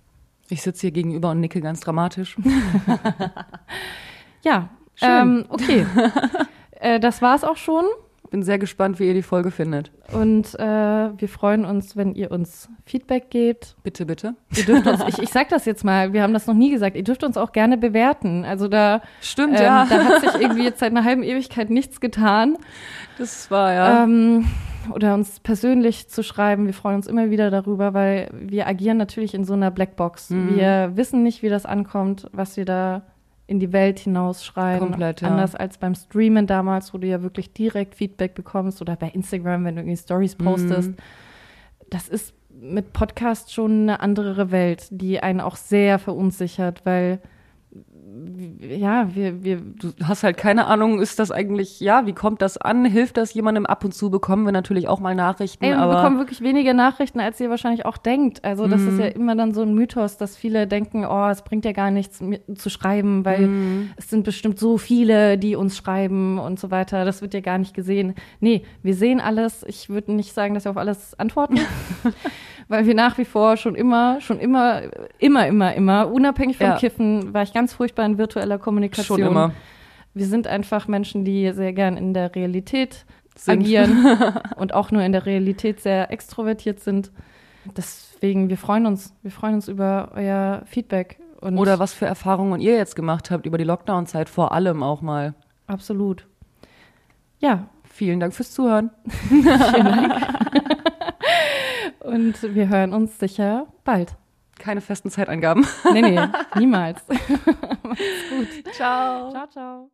Ich sitze hier gegenüber und nicke ganz dramatisch. <laughs> <laughs> ja, ähm, okay. <laughs> äh, das war es auch schon bin sehr gespannt, wie ihr die Folge findet. Und äh, wir freuen uns, wenn ihr uns Feedback gebt. Bitte, bitte. Ihr dürft uns, ich, ich sag das jetzt mal, wir haben das noch nie gesagt, ihr dürft uns auch gerne bewerten. Also da, Stimmt, ähm, ja. da hat sich irgendwie jetzt seit einer halben Ewigkeit nichts getan. Das war ja. Ähm, oder uns persönlich zu schreiben. Wir freuen uns immer wieder darüber, weil wir agieren natürlich in so einer Blackbox. Mhm. Wir wissen nicht, wie das ankommt, was wir da in die Welt hinausschreien. Komplett, ja. Anders als beim Streamen damals, wo du ja wirklich direkt Feedback bekommst oder bei Instagram, wenn du irgendwie Stories postest. Mhm. Das ist mit Podcast schon eine andere Welt, die einen auch sehr verunsichert, weil ja, wir, wir du hast halt keine Ahnung, ist das eigentlich, ja, wie kommt das an? Hilft das jemandem ab und zu? Bekommen wir natürlich auch mal Nachrichten, Ey, wir aber bekommen wirklich weniger Nachrichten, als ihr wahrscheinlich auch denkt. Also das ist ja immer dann so ein Mythos, dass viele denken, oh, es bringt ja gar nichts zu schreiben, weil es sind bestimmt so viele, die uns schreiben und so weiter. Das wird ja gar nicht gesehen. Nee, wir sehen alles. Ich würde nicht sagen, dass wir auf alles antworten. <laughs> Weil wir nach wie vor schon immer, schon immer, immer, immer, immer, unabhängig vom Ja. Kiffen, war ich ganz furchtbar in virtueller Kommunikation. schon immer. Wir sind einfach Menschen, die sehr gern in der Realität Sind. agieren <laughs> und auch nur in der Realität sehr extrovertiert sind. Deswegen, wir freuen uns, wir freuen uns über euer Feedback. Und Oder was für Erfahrungen ihr jetzt gemacht habt über die Lockdown-Zeit, vor allem auch mal. Absolut. Ja, Vielen Dank fürs Zuhören. <laughs> <laughs> und wir hören uns sicher bald. Keine festen Zeitangaben. Nee, nee, niemals. <laughs> Ciao. Ciao, ciao.